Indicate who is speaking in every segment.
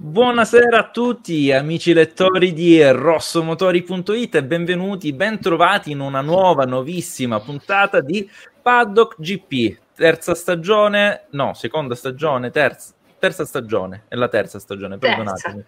Speaker 1: Buonasera a tutti amici lettori di rossomotori.it e benvenuti, bentrovati in una nuova, nuovissima puntata di Paddock GP, terza stagione, no, seconda stagione, terza, terza stagione, è la terza stagione, perdonatemi.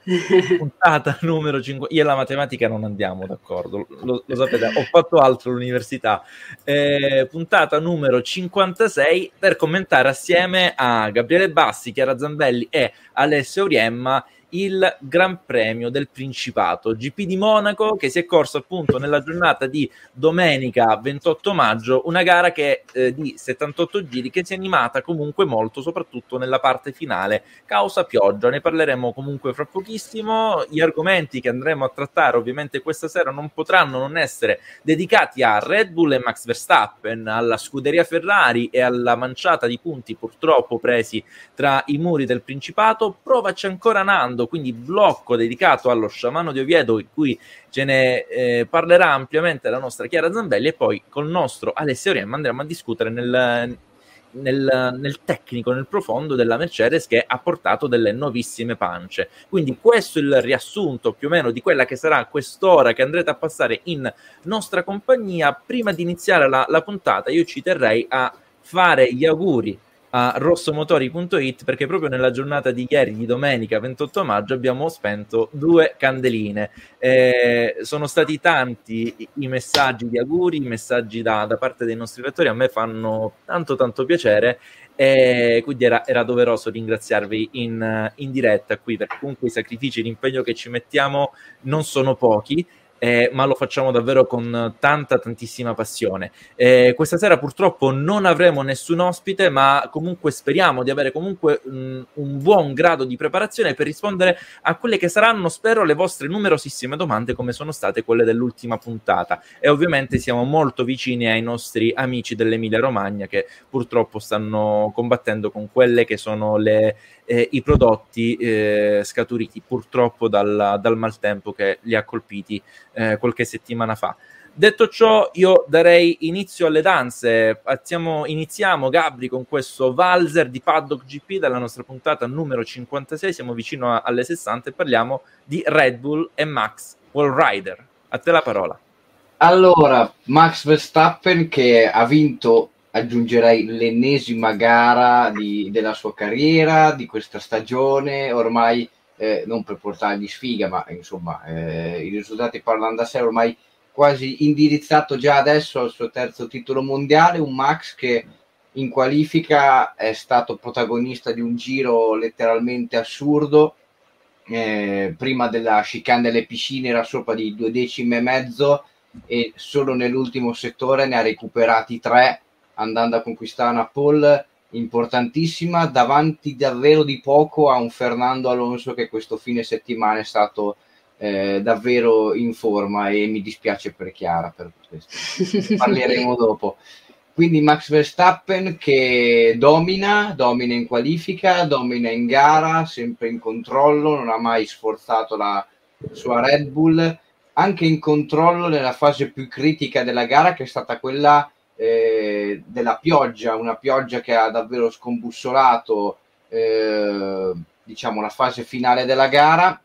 Speaker 1: Puntata numero 5. Io e la matematica non andiamo d'accordo, lo, lo sapete, ho fatto altro all'università. Eh, puntata numero 56 per commentare assieme a Gabriele Bassi, Chiara Zambelli e Alessio Riemma il Gran Premio del Principato, GP di Monaco, che si è corso appunto nella giornata di domenica 28 maggio, una gara che, eh, di 78 giri che si è animata comunque molto, soprattutto nella parte finale, causa pioggia. Ne parleremo comunque fra pochissimo. Gli argomenti che andremo a trattare ovviamente questa sera non potranno non essere dedicati a Red Bull e Max Verstappen, alla scuderia Ferrari e alla manciata di punti purtroppo presi tra i muri del Principato. Provaci ancora Nando Orlando, quindi blocco dedicato allo sciamano di Oviedo, in cui ce ne eh, parlerà ampiamente la nostra Chiara Zambelli e poi col nostro Alessio Riemma andremo a discutere nel, nel, nel, tecnico, nel profondo della Mercedes che ha portato delle nuovissime pance. Quindi questo è il riassunto più o meno di quella che sarà quest'ora che andrete a passare in nostra compagnia. Prima di iniziare la, la puntata io ci terrei a fare gli auguri a rossomotori.it perché proprio nella giornata di ieri, di domenica 28 maggio, abbiamo spento due candeline. Eh, sono stati tanti i messaggi di auguri, i messaggi da, da, parte dei nostri lettori, a me fanno tanto tanto piacere e quindi era, era doveroso ringraziarvi in, in diretta qui perché comunque i sacrifici, l'impegno che ci mettiamo non sono pochi eh, ma lo facciamo davvero con tanta, tantissima passione. Eh, questa sera purtroppo non avremo nessun ospite, ma comunque speriamo di avere comunque mh, un buon grado di preparazione per rispondere a quelle che saranno, spero, le vostre numerosissime domande, come sono state quelle dell'ultima puntata. E ovviamente siamo molto vicini ai nostri amici dell'Emilia Romagna che purtroppo stanno combattendo con quelle che sono le eh, i prodotti eh, scaturiti purtroppo dal, dal, maltempo che li ha colpiti eh, qualche settimana fa. Detto ciò, io darei inizio alle danze. Partiamo, iniziamo, Gabri, con questo valzer di Paddock GP dalla nostra puntata numero 56. Siamo vicino a, alle 60 e parliamo di Red Bull e Max Wall Rider. A te la parola.
Speaker 2: Allora, Max Verstappen che ha vinto aggiungerei l'ennesima gara di, della sua carriera, di questa stagione, ormai eh, non per portargli sfiga, ma insomma eh, i risultati parlano da sé, ormai quasi indirizzato già adesso al suo terzo titolo mondiale, un Max che in qualifica è stato protagonista di un giro letteralmente assurdo, eh, prima della chicane delle piscine era sopra di due decimi e mezzo e solo nell'ultimo settore ne ha recuperati tre andando a conquistare una pole importantissima davanti davvero di poco a un Fernando Alonso che questo fine settimana è stato eh, davvero in forma e mi dispiace per Chiara per questo. Parleremo dopo. Quindi Max Verstappen che domina domina in qualifica domina in gara sempre in controllo non ha mai sforzato la sua Red Bull anche in controllo nella fase più critica della gara che è stata quella eh, della pioggia, una pioggia che ha davvero scombussolato eh, diciamo la fase finale della gara,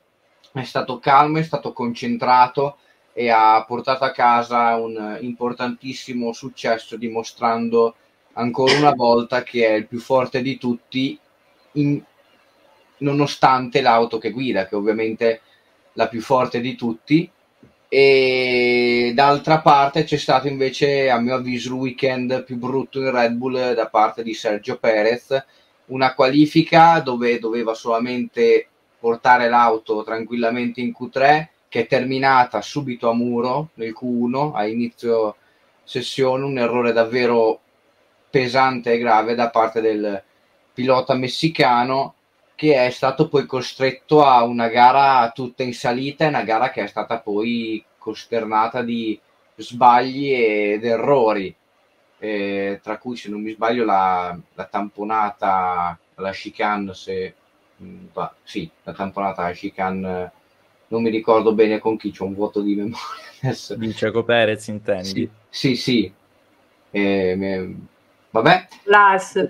Speaker 2: è stato calmo, è stato concentrato e ha portato a casa un importantissimo successo dimostrando ancora una volta che è il più forte di tutti in, nonostante l'auto che guida, che ovviamente è la più forte di tutti e d'altra parte c'è stato invece a mio avviso il weekend più brutto in Red Bull da parte di Sergio Perez. Una qualifica dove doveva solamente portare l'auto tranquillamente in Q3 che è terminata subito a muro nel Q1 a inizio sessione. Un errore davvero pesante e grave da parte del pilota messicano che è stato poi costretto a una gara tutta in salita, una gara che è stata poi costernata di sbagli ed errori, eh, tra cui se non mi sbaglio la, la tamponata, la chicane, se, mh, sì, la tamponata, la chicane, non mi ricordo bene con chi, c'ho un vuoto di memoria
Speaker 1: adesso. Vinceco Perez intendi?
Speaker 2: Sì, sì, sì. Eh, me, vabbè.
Speaker 3: L'AS.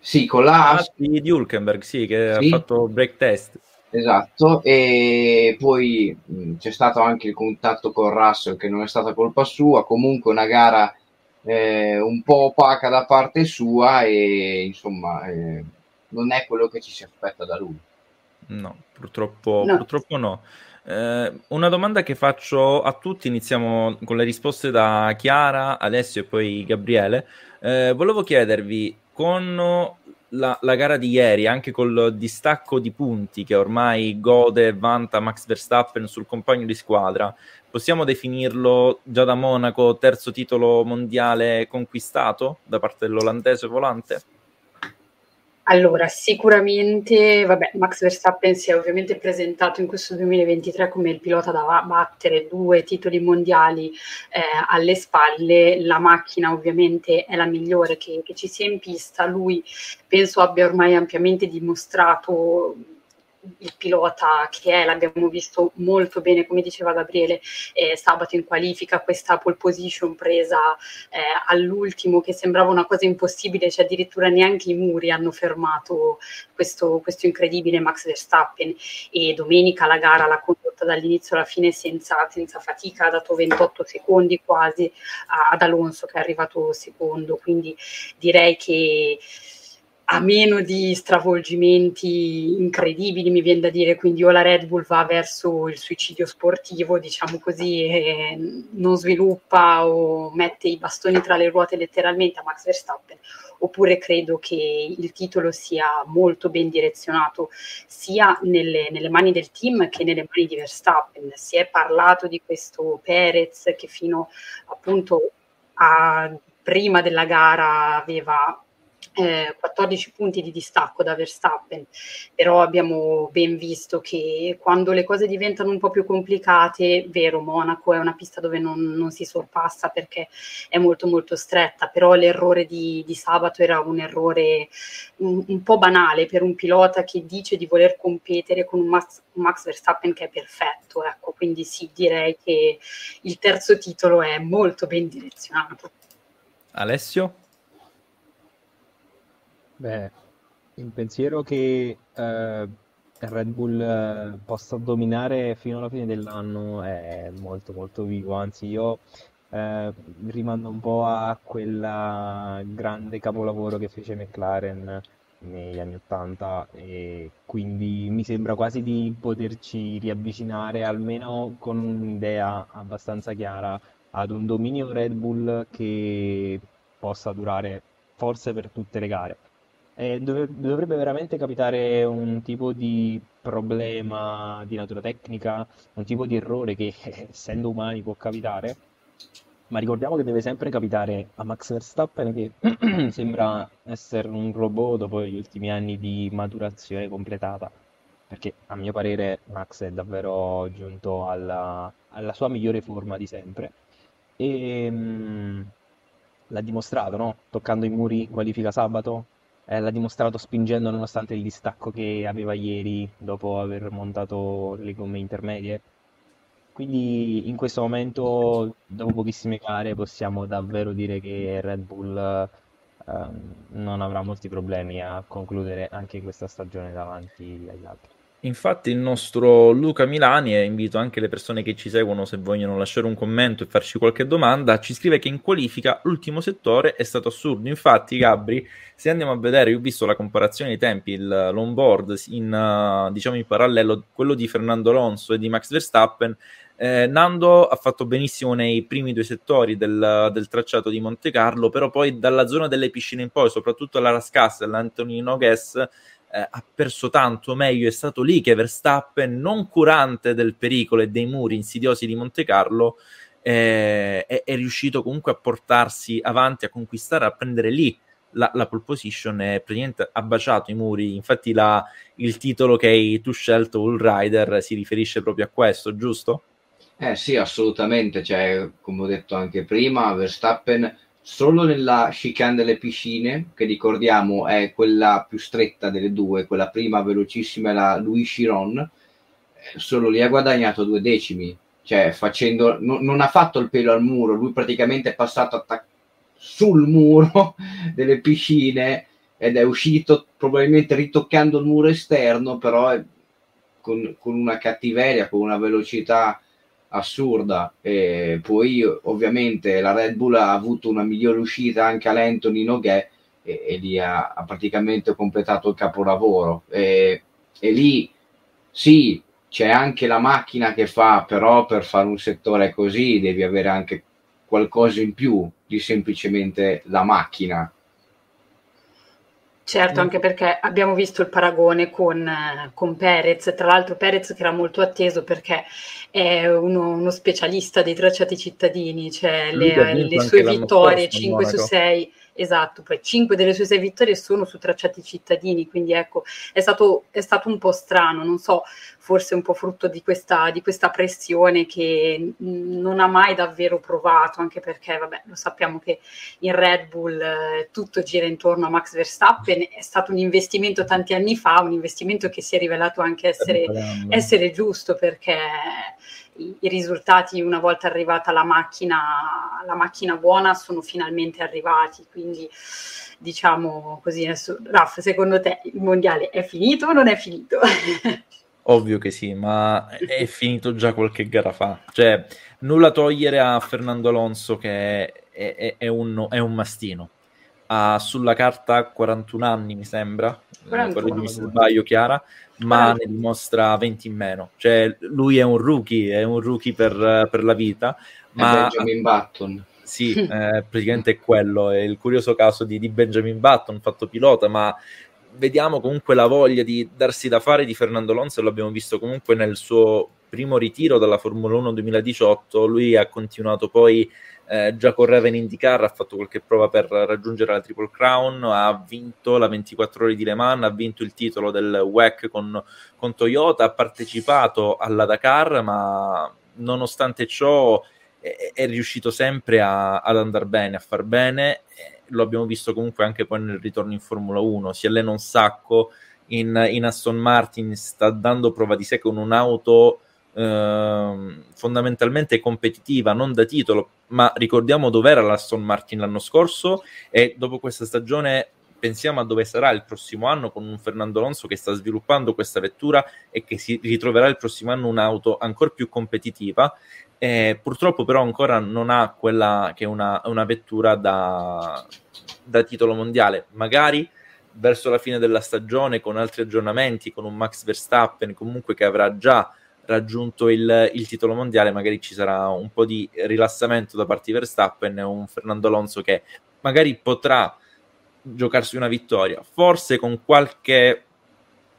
Speaker 2: Sì, con la
Speaker 1: ah, di Hulkenberg, sì, che sì. ha fatto break test.
Speaker 2: Esatto, e poi mh, c'è stato anche il contatto con Russell che non è stata colpa sua, comunque una gara eh, un po' opaca da parte sua e insomma eh, non è quello che ci si aspetta da lui.
Speaker 1: No, purtroppo no. Purtroppo no. Eh, una domanda che faccio a tutti, iniziamo con le risposte da Chiara, Alessio e poi Gabriele. Eh, volevo chiedervi, con la, la, gara di ieri, anche col distacco di punti che ormai gode e vanta Max Verstappen sul compagno di squadra, possiamo definirlo già da Monaco terzo titolo mondiale conquistato da parte dell'olandese volante?
Speaker 3: Allora, sicuramente, vabbè, Max Verstappen si è ovviamente presentato in questo 2023 come il pilota da battere, due titoli mondiali eh, alle spalle, la macchina ovviamente è la migliore che, che ci sia in pista, lui penso abbia ormai ampiamente dimostrato il pilota che è, l'abbiamo visto molto bene, come diceva Gabriele, eh, sabato in qualifica, questa pole position presa eh, all'ultimo che sembrava una cosa impossibile, cioè addirittura neanche i muri hanno fermato questo, questo incredibile Max Verstappen. E domenica la gara l'ha condotta dall'inizio alla fine senza, senza fatica, ha dato 28 secondi quasi ad Alonso che è arrivato secondo, quindi direi che a meno di stravolgimenti incredibili, mi viene da dire, quindi o la Red Bull va verso il suicidio sportivo, diciamo così, e non sviluppa o mette i bastoni tra le ruote letteralmente a Max Verstappen, oppure credo che il titolo sia molto ben direzionato sia nelle, nelle mani del team che nelle mani di Verstappen. Si è parlato di questo Perez che fino appunto a prima della gara aveva eh, 14 punti di distacco da Verstappen, però abbiamo ben visto che quando le cose diventano un po' più complicate, vero, Monaco è una pista dove non, non si sorpassa perché è molto molto stretta, però l'errore di, di sabato era un errore un, un, po' banale per un pilota che dice di voler competere con un Max, un Max Verstappen che è perfetto, ecco, quindi sì, direi che il terzo titolo è molto ben direzionato.
Speaker 1: Alessio?
Speaker 4: Beh, il pensiero che eh, Red Bull eh, possa dominare fino alla fine dell'anno è molto molto vivo, anzi io eh, rimando un po' a quel grande capolavoro che fece McLaren negli anni 80 e quindi mi sembra quasi di poterci riavvicinare almeno con un'idea abbastanza chiara ad un dominio Red Bull che possa durare forse per tutte le gare. Eh, dov- dovrebbe veramente capitare un tipo di problema di natura tecnica, un tipo di errore che essendo umani può capitare, ma ricordiamo che deve sempre capitare a Max Verstappen che sembra essere un robot dopo gli ultimi anni di maturazione completata, perché a mio parere Max è davvero giunto alla, alla sua migliore forma di sempre. E mh, l'ha dimostrato, no? Toccando i muri in qualifica sabato, eh, l'ha dimostrato spingendo nonostante il distacco che aveva ieri dopo aver montato le gomme intermedie. Quindi in questo momento, dopo pochissime gare, possiamo davvero dire che Red Bull eh, non avrà molti problemi a concludere anche questa stagione davanti agli altri.
Speaker 1: Infatti il nostro Luca Milani, e invito anche le persone che ci seguono se vogliono lasciare un commento e farci qualche domanda, ci scrive che in qualifica l'ultimo settore è stato assurdo. Infatti, Gabri, se andiamo a vedere, io ho visto la comparazione dei tempi, il longboard in, diciamo in parallelo, quello di Fernando Alonso e di Max Verstappen, eh, Nando ha fatto benissimo nei primi due settori del, del, tracciato di Monte Carlo, però poi dalla zona delle piscine in poi, soprattutto alla Rascasse, all'Anthony Nogues, eh, ha perso tanto meglio, è stato lì che Verstappen, non curante del pericolo e dei muri insidiosi di Monte Carlo, eh, è, è, riuscito comunque a portarsi avanti, a conquistare, a prendere lì la, la pole position e praticamente ha baciato i muri. Infatti la, il titolo che hai tu scelto, All Rider, si riferisce proprio a questo, giusto?
Speaker 2: Eh sì, assolutamente, cioè, come ho detto anche prima, Verstappen solo nella chicane delle piscine, che ricordiamo è quella più stretta delle due, quella prima velocissima è la Louis Chiron, eh, solo lì ha guadagnato due decimi, cioè facendo, no, non ha fatto il pelo al muro, lui praticamente è passato attac- sul muro delle piscine ed è uscito probabilmente ritoccando il muro esterno, però è, con, con una cattiveria, con una velocità assurda. E poi ovviamente la Red Bull ha avuto una migliore uscita anche all'Anthony Noghe e, e lì ha, ha, praticamente completato il capolavoro. E, e lì sì, c'è anche la macchina che fa, però per fare un settore così devi avere anche qualcosa in più di semplicemente la macchina.
Speaker 3: Certo, anche perché abbiamo visto il paragone con, con Perez, tra l'altro Perez che era molto atteso perché è uno, uno specialista dei tracciati cittadini, cioè le, le sue vittorie 5 su 6 Esatto, poi cinque delle sue sei vittorie sono su tracciati cittadini, quindi ecco, è stato, è stato un po' strano, non so, forse un po' frutto di questa, di questa pressione che non ha mai davvero provato, anche perché, vabbè, lo sappiamo che in Red Bull eh, tutto gira intorno a Max Verstappen, è stato un investimento tanti anni fa, un investimento che si è rivelato anche essere, essere giusto perché i, risultati una volta arrivata la macchina, la macchina buona sono finalmente arrivati, quindi diciamo così Raff, secondo te il mondiale è finito o non è finito?
Speaker 1: Ovvio che sì, ma è finito già qualche gara fa. Cioè, nulla togliere a Fernando Alonso che è, è, è, un, è un, mastino. Ha sulla carta 41 anni, mi sembra. 41. Correggimi se sbaglio, Chiara ma ne dimostra 20 in meno. Cioè, lui è un rookie, è un rookie per, per la vita. Ma...
Speaker 2: Benjamin Button.
Speaker 1: Sì, eh, praticamente è quello. È il curioso caso di, di Benjamin Button, fatto pilota, ma vediamo comunque la voglia di darsi da fare di Fernando Alonso, l'abbiamo visto comunque nel suo primo ritiro dalla Formula 1 2018, lui ha continuato poi eh, già correva in IndyCar, ha fatto qualche prova per raggiungere la Triple Crown, ha vinto la 24 ore di Le Mans, ha vinto il titolo del WEC con, con Toyota, ha partecipato alla Dakar, ma nonostante ciò è, è riuscito sempre a, ad andare bene, a far bene. Lo abbiamo visto comunque anche poi nel ritorno in Formula 1, si allena un sacco in, in Aston Martin, sta dando prova di sé con un'auto Ehm, fondamentalmente competitiva, non da titolo, ma ricordiamo dov'era l'Aston Martin l'anno scorso e dopo questa stagione pensiamo a dove sarà il prossimo anno con un Fernando Alonso che sta sviluppando questa vettura e che si ritroverà il prossimo anno un'auto ancora più competitiva. Eh, purtroppo però ancora non ha quella che è una, una vettura da, da titolo mondiale. Magari verso la fine della stagione con altri aggiornamenti, con un Max Verstappen comunque che avrà già raggiunto il, il, titolo mondiale, magari ci sarà un po' di rilassamento da parte di Verstappen e un Fernando Alonso che magari potrà giocarsi una vittoria, forse con qualche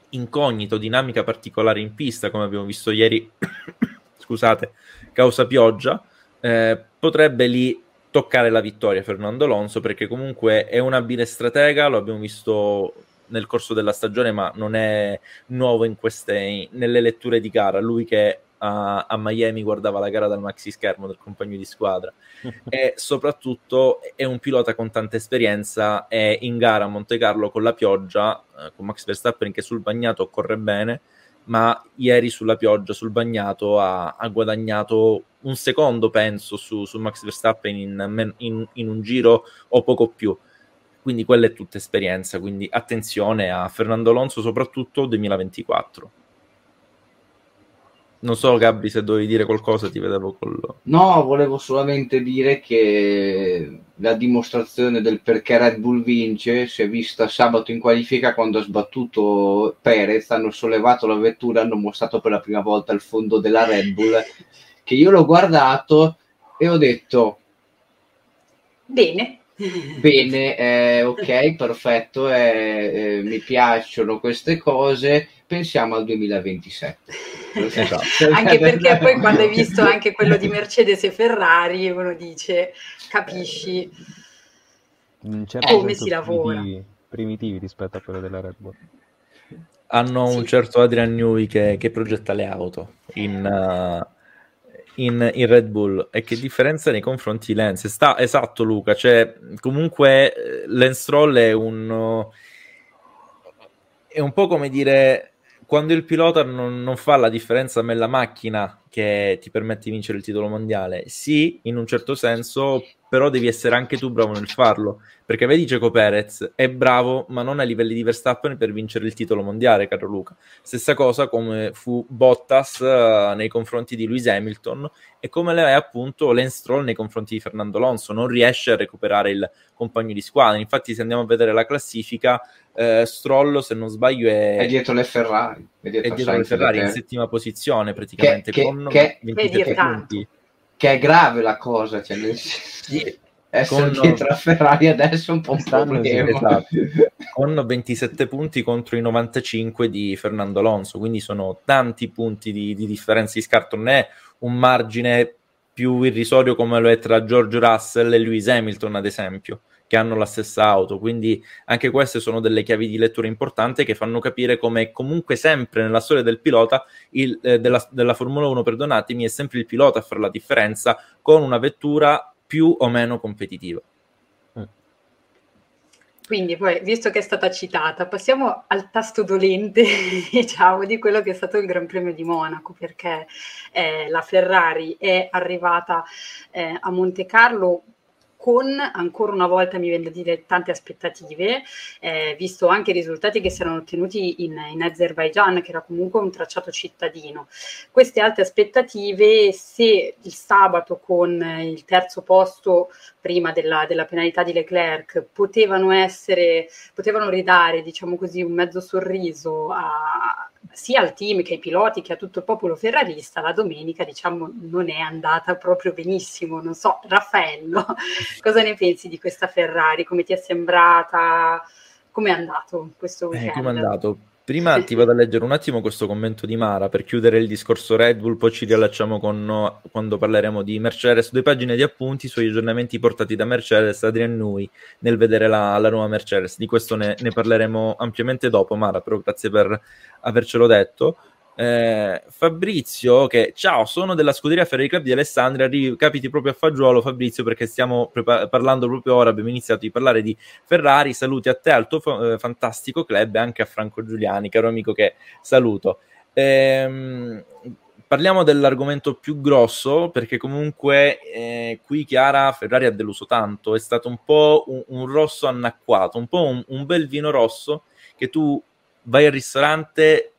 Speaker 1: incognito, dinamica particolare in pista, come abbiamo visto ieri, scusate, causa pioggia, eh, potrebbe lì toccare la vittoria Fernando Alonso perché comunque è un abile stratega, lo abbiamo visto nel corso della stagione, ma non è nuovo in queste, nelle letture di gara. Lui che a, a Miami guardava la gara dal maxi schermo del compagno di squadra e soprattutto è un pilota con tanta esperienza e in gara a Monte Carlo con la pioggia, eh, con Max Verstappen che sul bagnato corre bene, ma ieri sulla pioggia, sul bagnato, ha, ha guadagnato un secondo, penso, su, su Max Verstappen in, in, in un giro o poco più quindi quella è tutta esperienza, quindi attenzione a Fernando Alonso soprattutto 2024. Non so Gabri se dovevi dire qualcosa, ti vedevo col...
Speaker 2: No, volevo solamente dire che la dimostrazione del perché Red Bull vince si è vista sabato in qualifica quando ha sbattuto Perez, hanno sollevato la vettura, hanno mostrato per la prima volta il fondo della Red Bull, che io l'ho guardato e ho detto...
Speaker 3: Bene,
Speaker 2: Bene, eh, ok, perfetto, eh, eh, mi piacciono queste cose, pensiamo al 2027.
Speaker 3: Esatto. anche perché poi quando hai visto anche quello di Mercedes e Ferrari, uno dice, capisci come si lavora.
Speaker 4: Primitivi rispetto a quello della Red Bull.
Speaker 1: Hanno sì. un certo Adrian Newey che, che progetta le auto in... Uh in, in, Red Bull e che differenza nei confronti di Lens. Sta, esatto, Luca. Cioè, comunque, eh, Lance Stroll è un, è un po' come dire quando il pilota non, non fa la differenza nella macchina che ti permette di vincere il titolo mondiale? Sì, in un certo senso, però devi essere anche tu bravo nel farlo, perché vedi Ceco Perez è bravo, ma non a livelli di Verstappen per vincere il titolo mondiale, caro Luca. Stessa cosa come fu Bottas uh, nei confronti di Lewis Hamilton e come è appunto Lance Stroll nei confronti di Fernando Alonso, non riesce a recuperare il compagno di squadra. Infatti, se andiamo a vedere la classifica, eh, Stroll, se non sbaglio, è,
Speaker 2: è dietro le Ferrari.
Speaker 1: È dietro, è dietro le Ferrari in settima posizione praticamente
Speaker 2: che,
Speaker 1: con
Speaker 2: che,
Speaker 1: 27 punti.
Speaker 2: Che è grave la cosa, cioè nel... sì. essere con... dietro a Ferrari adesso è un po' un problema.
Speaker 1: Esatto. con 27 punti contro i 95 di Fernando Alonso, quindi sono tanti punti di, di differenza di scarto, non è un margine più irrisorio come lo è tra George Russell e Lewis Hamilton, ad esempio che hanno la stessa auto. Quindi anche queste sono delle chiavi di lettura importanti che fanno capire come comunque sempre nella storia del pilota, il, eh, della, della Formula 1, perdonatemi, è sempre il pilota a fare la differenza con una vettura più o meno competitiva.
Speaker 3: Quindi poi, visto che è stata citata, passiamo al tasto dolente, diciamo, di quello che è stato il Gran Premio di Monaco, perché eh, la Ferrari è arrivata eh, a Monte Carlo con ancora una volta mi viene da dire tante aspettative, eh, visto anche i risultati che si erano ottenuti in, in Azerbaijan, che era comunque un tracciato cittadino. Queste alte aspettative, se il sabato con il terzo posto prima della, della penalità di Leclerc potevano essere, potevano ridare, diciamo così, un mezzo sorriso a, sia al team che ai piloti che a tutto il popolo ferrarista, la domenica diciamo non è andata proprio benissimo. Non so, Raffaello, cosa ne pensi di questa Ferrari? Come ti è sembrata? Come è andato questo weekend?
Speaker 1: Eh, come è andato? Prima ti vado a leggere un attimo questo commento di Mara per chiudere il discorso Red Bull, poi ci riallacciamo con quando parleremo di Mercedes. Due pagine di appunti sugli aggiornamenti portati da Mercedes, Adrian Nui, nel vedere la, la nuova Mercedes. Di questo ne, ne, parleremo ampiamente dopo, Mara, però grazie per avercelo detto. Eh, Fabrizio, che ciao, sono della scuderia Ferrari Club di Alessandria. Capiti proprio a fagiolo, Fabrizio, perché stiamo prepa- parlando proprio ora. Abbiamo iniziato di parlare di Ferrari. Saluti a te, al tuo fa- eh, fantastico club e anche a Franco Giuliani, caro amico che saluto. Ehm, parliamo dell'argomento più grosso perché comunque eh, qui Chiara Ferrari ha deluso tanto. È stato un po' un, un rosso annacquato, un po' un, un bel vino rosso che tu vai al ristorante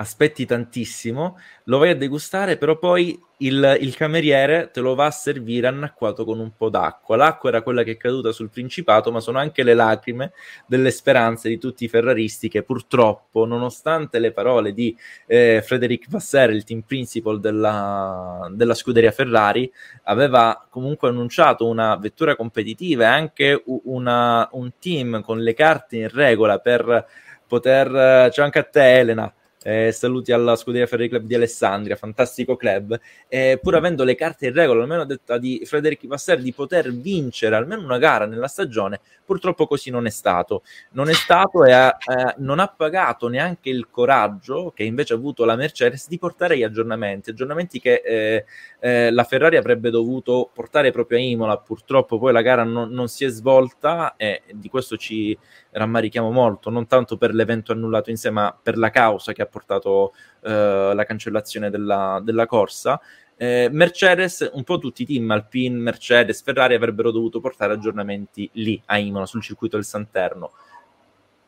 Speaker 1: aspetti tantissimo, lo vai a degustare, però poi il, il, cameriere te lo va a servire annacquato con un po' d'acqua. L'acqua era quella che è caduta sul Principato, ma sono anche le lacrime delle speranze di tutti i ferraristi che purtroppo, nonostante le parole di eh, Frederic Vasseur, il team principal della, della, scuderia Ferrari, aveva comunque annunciato una vettura competitiva e anche una, un team con le carte in regola per poter... C'è anche a te Elena, eh, saluti alla scuderia Ferrari Club di Alessandria, fantastico club. Eh, pur avendo le carte in regola, almeno detta di Frederic Vasseur, di poter vincere almeno una gara nella stagione, purtroppo così non è stato. Non è stato e ha, eh, non ha pagato neanche il coraggio che invece ha avuto la Mercedes di portare gli aggiornamenti, aggiornamenti che eh, eh, la Ferrari avrebbe dovuto portare proprio a Imola. Purtroppo poi la gara non, non si è svolta e di questo ci rammarichiamo molto, non tanto per l'evento annullato in sé, ma per la causa che ha portato eh, la cancellazione della, della corsa. Eh, Mercedes, un po' tutti i team, Alpine, Mercedes, Ferrari avrebbero dovuto portare aggiornamenti lì a Imola, sul circuito del Santerno.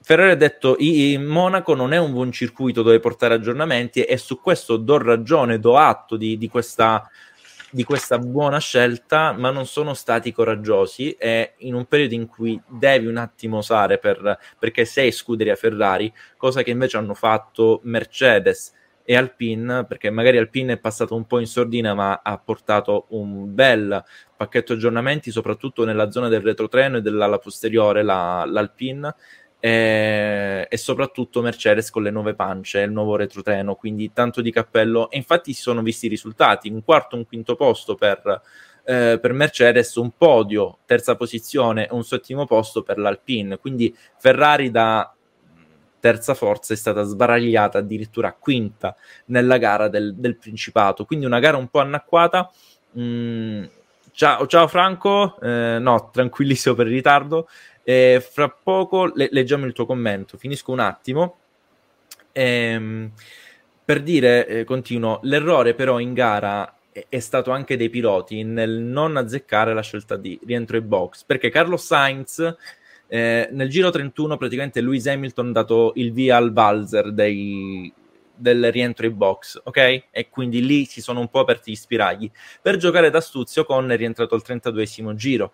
Speaker 1: Ferrari ha detto i, Monaco non è un buon circuito dove portare aggiornamenti e su questo do ragione, do atto di, di questa di questa buona scelta, ma non sono stati coraggiosi e in un periodo in cui devi un attimo osare per, perché sei scuderia Ferrari, cosa che invece hanno fatto Mercedes e Alpine, perché magari Alpine è passato un po' in sordina, ma ha portato un bel pacchetto aggiornamenti, soprattutto nella zona del retrotreno e dell'ala posteriore, la, l'Alpine e, e, soprattutto Mercedes con le nuove pance, il nuovo retrotreno, quindi tanto di cappello. E infatti si sono visti i risultati: un quarto, un quinto posto per, eh, per Mercedes, un podio, terza posizione e un settimo posto per l'Alpine. Quindi Ferrari da terza forza è stata sbaragliata addirittura quinta nella gara del, del Principato. Quindi una gara un po' annacquata. Mm, ciao, ciao Franco, eh, no, tranquillissimo per il ritardo. Eh, fra poco le- leggiamo il tuo commento, finisco un attimo. Ehm, per dire, eh, continuo, l'errore però in gara è, è, stato anche dei piloti nel non azzeccare la scelta di rientro in box, perché Carlos Sainz eh, nel giro 31 praticamente Lewis Hamilton ha dato il via al valzer dei, del rientro in box, ok? E quindi lì si sono un po' aperti gli spiragli. Per giocare d'astuzio con rientrato al 32esimo giro.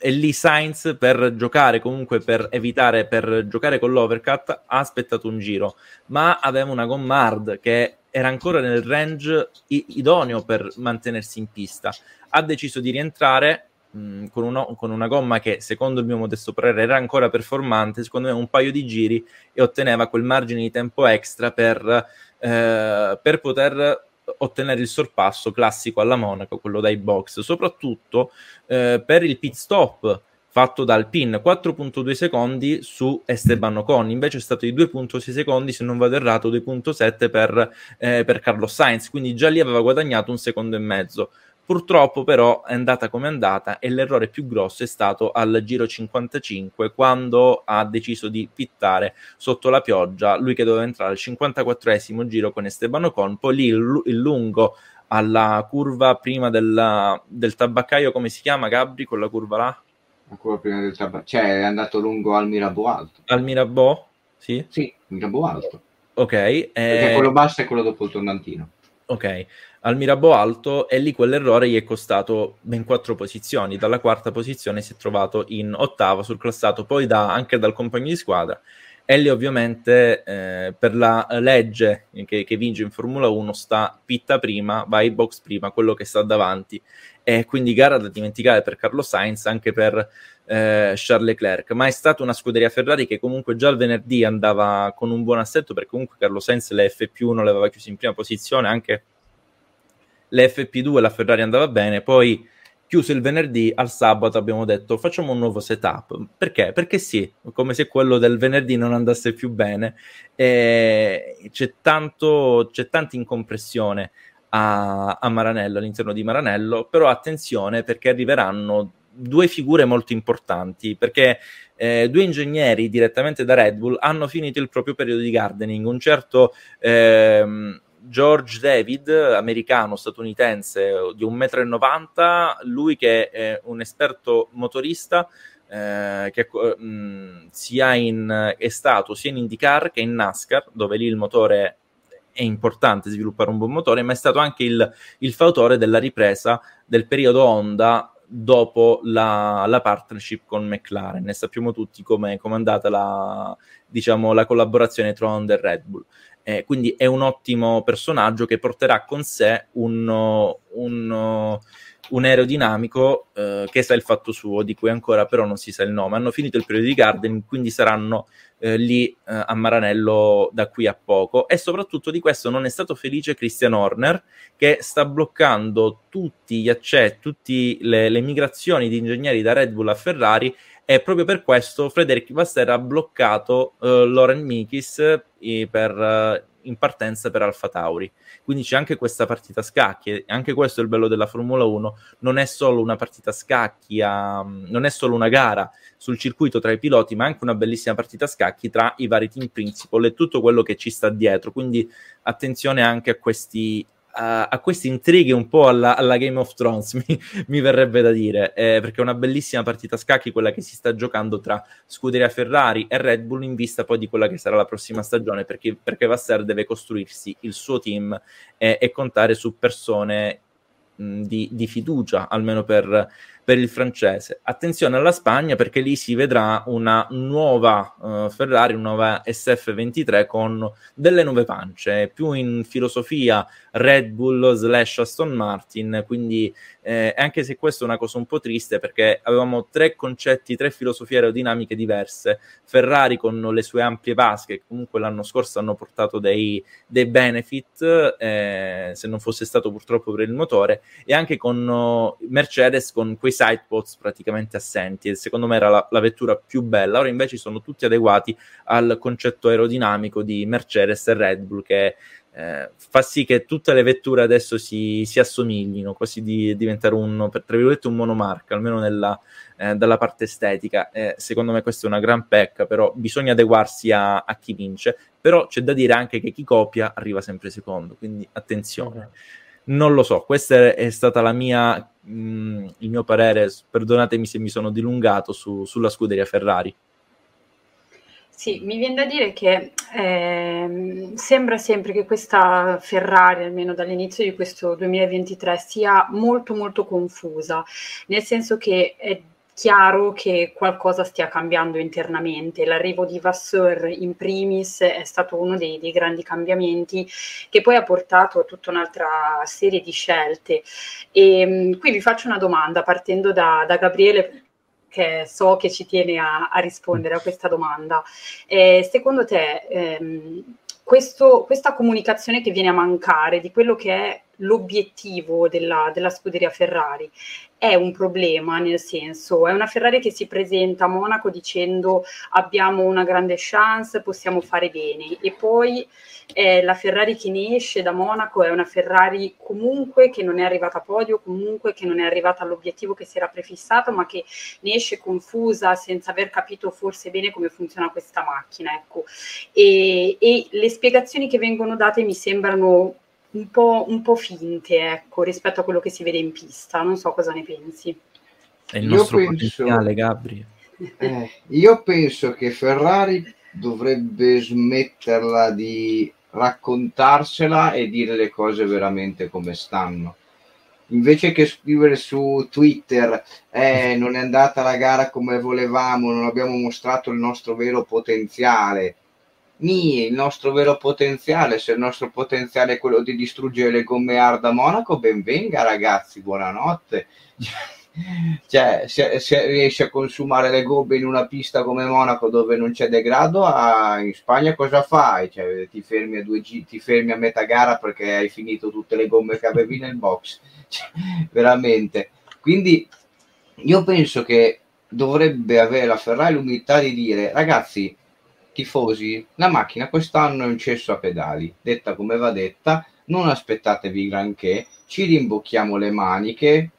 Speaker 1: E lì Sainz per giocare comunque per evitare per giocare con l'overcut ha aspettato un giro, ma aveva una gomma hard che era ancora nel range idoneo per mantenersi in pista. Ha deciso di rientrare mh, con, uno, con, una gomma che secondo il mio modesto parere era ancora performante, secondo me un paio di giri e otteneva quel margine di tempo extra per, eh, per poter ottenere il sorpasso classico alla Monaco, quello dai box, soprattutto eh, per il pit stop fatto dal PIN 4.2 secondi su Esteban Ocon, invece è stato di 2.6 secondi, se non vado errato 2.7 per, eh, per Carlos Sainz, quindi già lì aveva guadagnato un secondo e mezzo. Purtroppo però è andata come è andata e l'errore più grosso è stato al giro 55 quando ha deciso di pittare sotto la pioggia, lui che doveva entrare al 54esimo giro con Esteban Ocon, poi lì il, il lungo alla curva prima della, del tabaccaio, come si chiama Gabri, quella curva là?
Speaker 2: La curva prima del tabaccaio, cioè è andato lungo al Mirabeau Alto.
Speaker 1: Al Mirabeau? Sì?
Speaker 2: Sì, Mirabeau Alto.
Speaker 1: Ok. Eh...
Speaker 2: Perché quello basso è quello dopo il tornantino.
Speaker 1: Ok, al Mirabo Alto e lì quell'errore gli è costato ben quattro posizioni. Dalla quarta posizione si è trovato in ottava sul classato, poi da, anche dal compagno di squadra. E lì ovviamente eh, per la legge che, che, vince in Formula 1 sta pitta prima, vai box prima, quello che sta davanti. E quindi gara da dimenticare per Carlo Sainz, anche per eh, Charles Leclerc. Ma è stata una scuderia Ferrari che comunque già il venerdì andava con un buon assetto, perché comunque Carlo Sainz le FP1 l'aveva chiuso in prima posizione, anche l'FP2 la Ferrari andava bene, poi chiuso il venerdì, al sabato abbiamo detto facciamo un nuovo setup. Perché? Perché sì, come se quello del venerdì non andasse più bene. E c'è, tanto, c'è tanta incompressione a, a Maranello, all'interno di Maranello, però attenzione perché arriveranno due figure molto importanti, perché eh, due ingegneri direttamente da Red Bull hanno finito il proprio periodo di gardening. Un certo... Ehm, George David, americano statunitense di 1,90 m, lui che è un esperto motorista eh, che mh, mm, sia in, è stato sia in IndyCar che in NASCAR, dove lì il motore è importante sviluppare un buon motore, ma è stato anche il, il fautore della ripresa del periodo Honda dopo la, la, partnership con McLaren. Ne sappiamo tutti come è andata la, diciamo, la collaborazione tra Honda e Red Bull. Eh, quindi è un ottimo personaggio che porterà con sé un, un, un aerodinamico eh, che sa il fatto suo, di cui ancora però non si sa il nome. Hanno finito il periodo di gardening, quindi saranno eh, lì eh, a Maranello da qui a poco. E soprattutto di questo non è stato felice Christian Horner, che sta bloccando tutti gli accessi, tutte le, le migrazioni di ingegneri da Red Bull a Ferrari e proprio per questo Frederic Vasseur ha bloccato uh, Loren Mikis eh, per, uh, in partenza per Alfa Tauri. Quindi c'è anche questa partita a scacchi, e anche questo è il bello della Formula 1, non è solo una partita a scacchi, a, non è solo una gara sul circuito tra i piloti, ma anche una bellissima partita a scacchi tra i vari team principal e tutto quello che ci sta dietro. Quindi attenzione anche a questi a, queste intrighe un po' alla, alla Game of Thrones, mi, mi verrebbe da dire, eh, perché è una bellissima partita a scacchi quella che si sta giocando tra Scuderia Ferrari e Red Bull in vista poi di quella che sarà la prossima stagione, perché, perché Vassar deve costruirsi il suo team e, e contare su persone mh, di, di, fiducia, almeno per, per il francese. Attenzione alla Spagna perché lì si vedrà una nuova uh, Ferrari, una nuova SF23 con delle nuove pance, più in filosofia Red Bull slash Aston Martin, quindi eh, anche se questa è una cosa un po' triste perché avevamo tre concetti, tre filosofie aerodinamiche diverse, Ferrari con le sue ampie vasche che comunque l'anno scorso hanno portato dei, dei benefit, eh, se non fosse stato purtroppo per il motore, e anche con uh, Mercedes con questi sidepods praticamente assenti e secondo me era la, la, vettura più bella, ora invece sono tutti adeguati al concetto aerodinamico di Mercedes e Red Bull che eh, fa sì che tutte le vetture adesso si, si assomiglino, quasi di diventare un, tra virgolette, un monomarca, almeno nella, eh, dalla parte estetica. Eh, secondo me questa è una gran pecca, però bisogna adeguarsi a, a, chi vince. Però c'è da dire anche che chi copia arriva sempre secondo, quindi attenzione. Non lo so, questa è stata la mia, mh, il mio parere, perdonatemi se mi sono dilungato su, sulla scuderia Ferrari.
Speaker 3: Sì, mi viene da dire che eh, sembra sempre che questa Ferrari, almeno dall'inizio di questo 2023, sia molto molto confusa, nel senso che è chiaro che qualcosa stia cambiando internamente. L'arrivo di Vasseur in primis è stato uno dei, dei, grandi cambiamenti che poi ha portato a tutta un'altra serie di scelte. E qui vi faccio una domanda partendo da, da Gabriele che so che ci tiene a, a rispondere a questa domanda. Eh, secondo te ehm, questo, questa comunicazione che viene a mancare di quello che è l'obiettivo della, della scuderia Ferrari è un problema, nel senso, è una Ferrari che si presenta a Monaco dicendo abbiamo una grande chance, possiamo fare bene e poi eh, la Ferrari che ne esce da Monaco è una Ferrari comunque che non è arrivata a podio, comunque che non è arrivata all'obiettivo che si era prefissato, ma che ne esce confusa senza aver capito forse bene come funziona questa macchina. Ecco. E, e le spiegazioni che vengono date mi sembrano un po', un po', finte ecco, rispetto a quello che si vede in pista. Non so cosa ne pensi.
Speaker 1: È il nostro io penso, potenziale, Gabri.
Speaker 2: Eh, io penso che Ferrari dovrebbe smetterla di raccontarsela e dire le cose veramente come stanno. Invece che scrivere su Twitter, eh, non è andata la gara come volevamo, non abbiamo mostrato il nostro vero potenziale, Ni, il nostro vero potenziale, se il nostro potenziale è quello di distruggere le gomme hard a Monaco, ben venga ragazzi, buonanotte. Cioè, se, se riesci a consumare le gomme in una pista come Monaco dove non c'è degrado, a, in Spagna cosa fai? Cioè, ti, fermi a due ti fermi a metà gara perché hai finito tutte le gomme che avevi nel box. Cioè, veramente. Quindi io penso che dovrebbe avere la Ferrari l'umiltà di dire ragazzi tifosi, la macchina quest'anno è un cesso a pedali, detta come va detta, non aspettatevi granché, ci rimbocchiamo le maniche,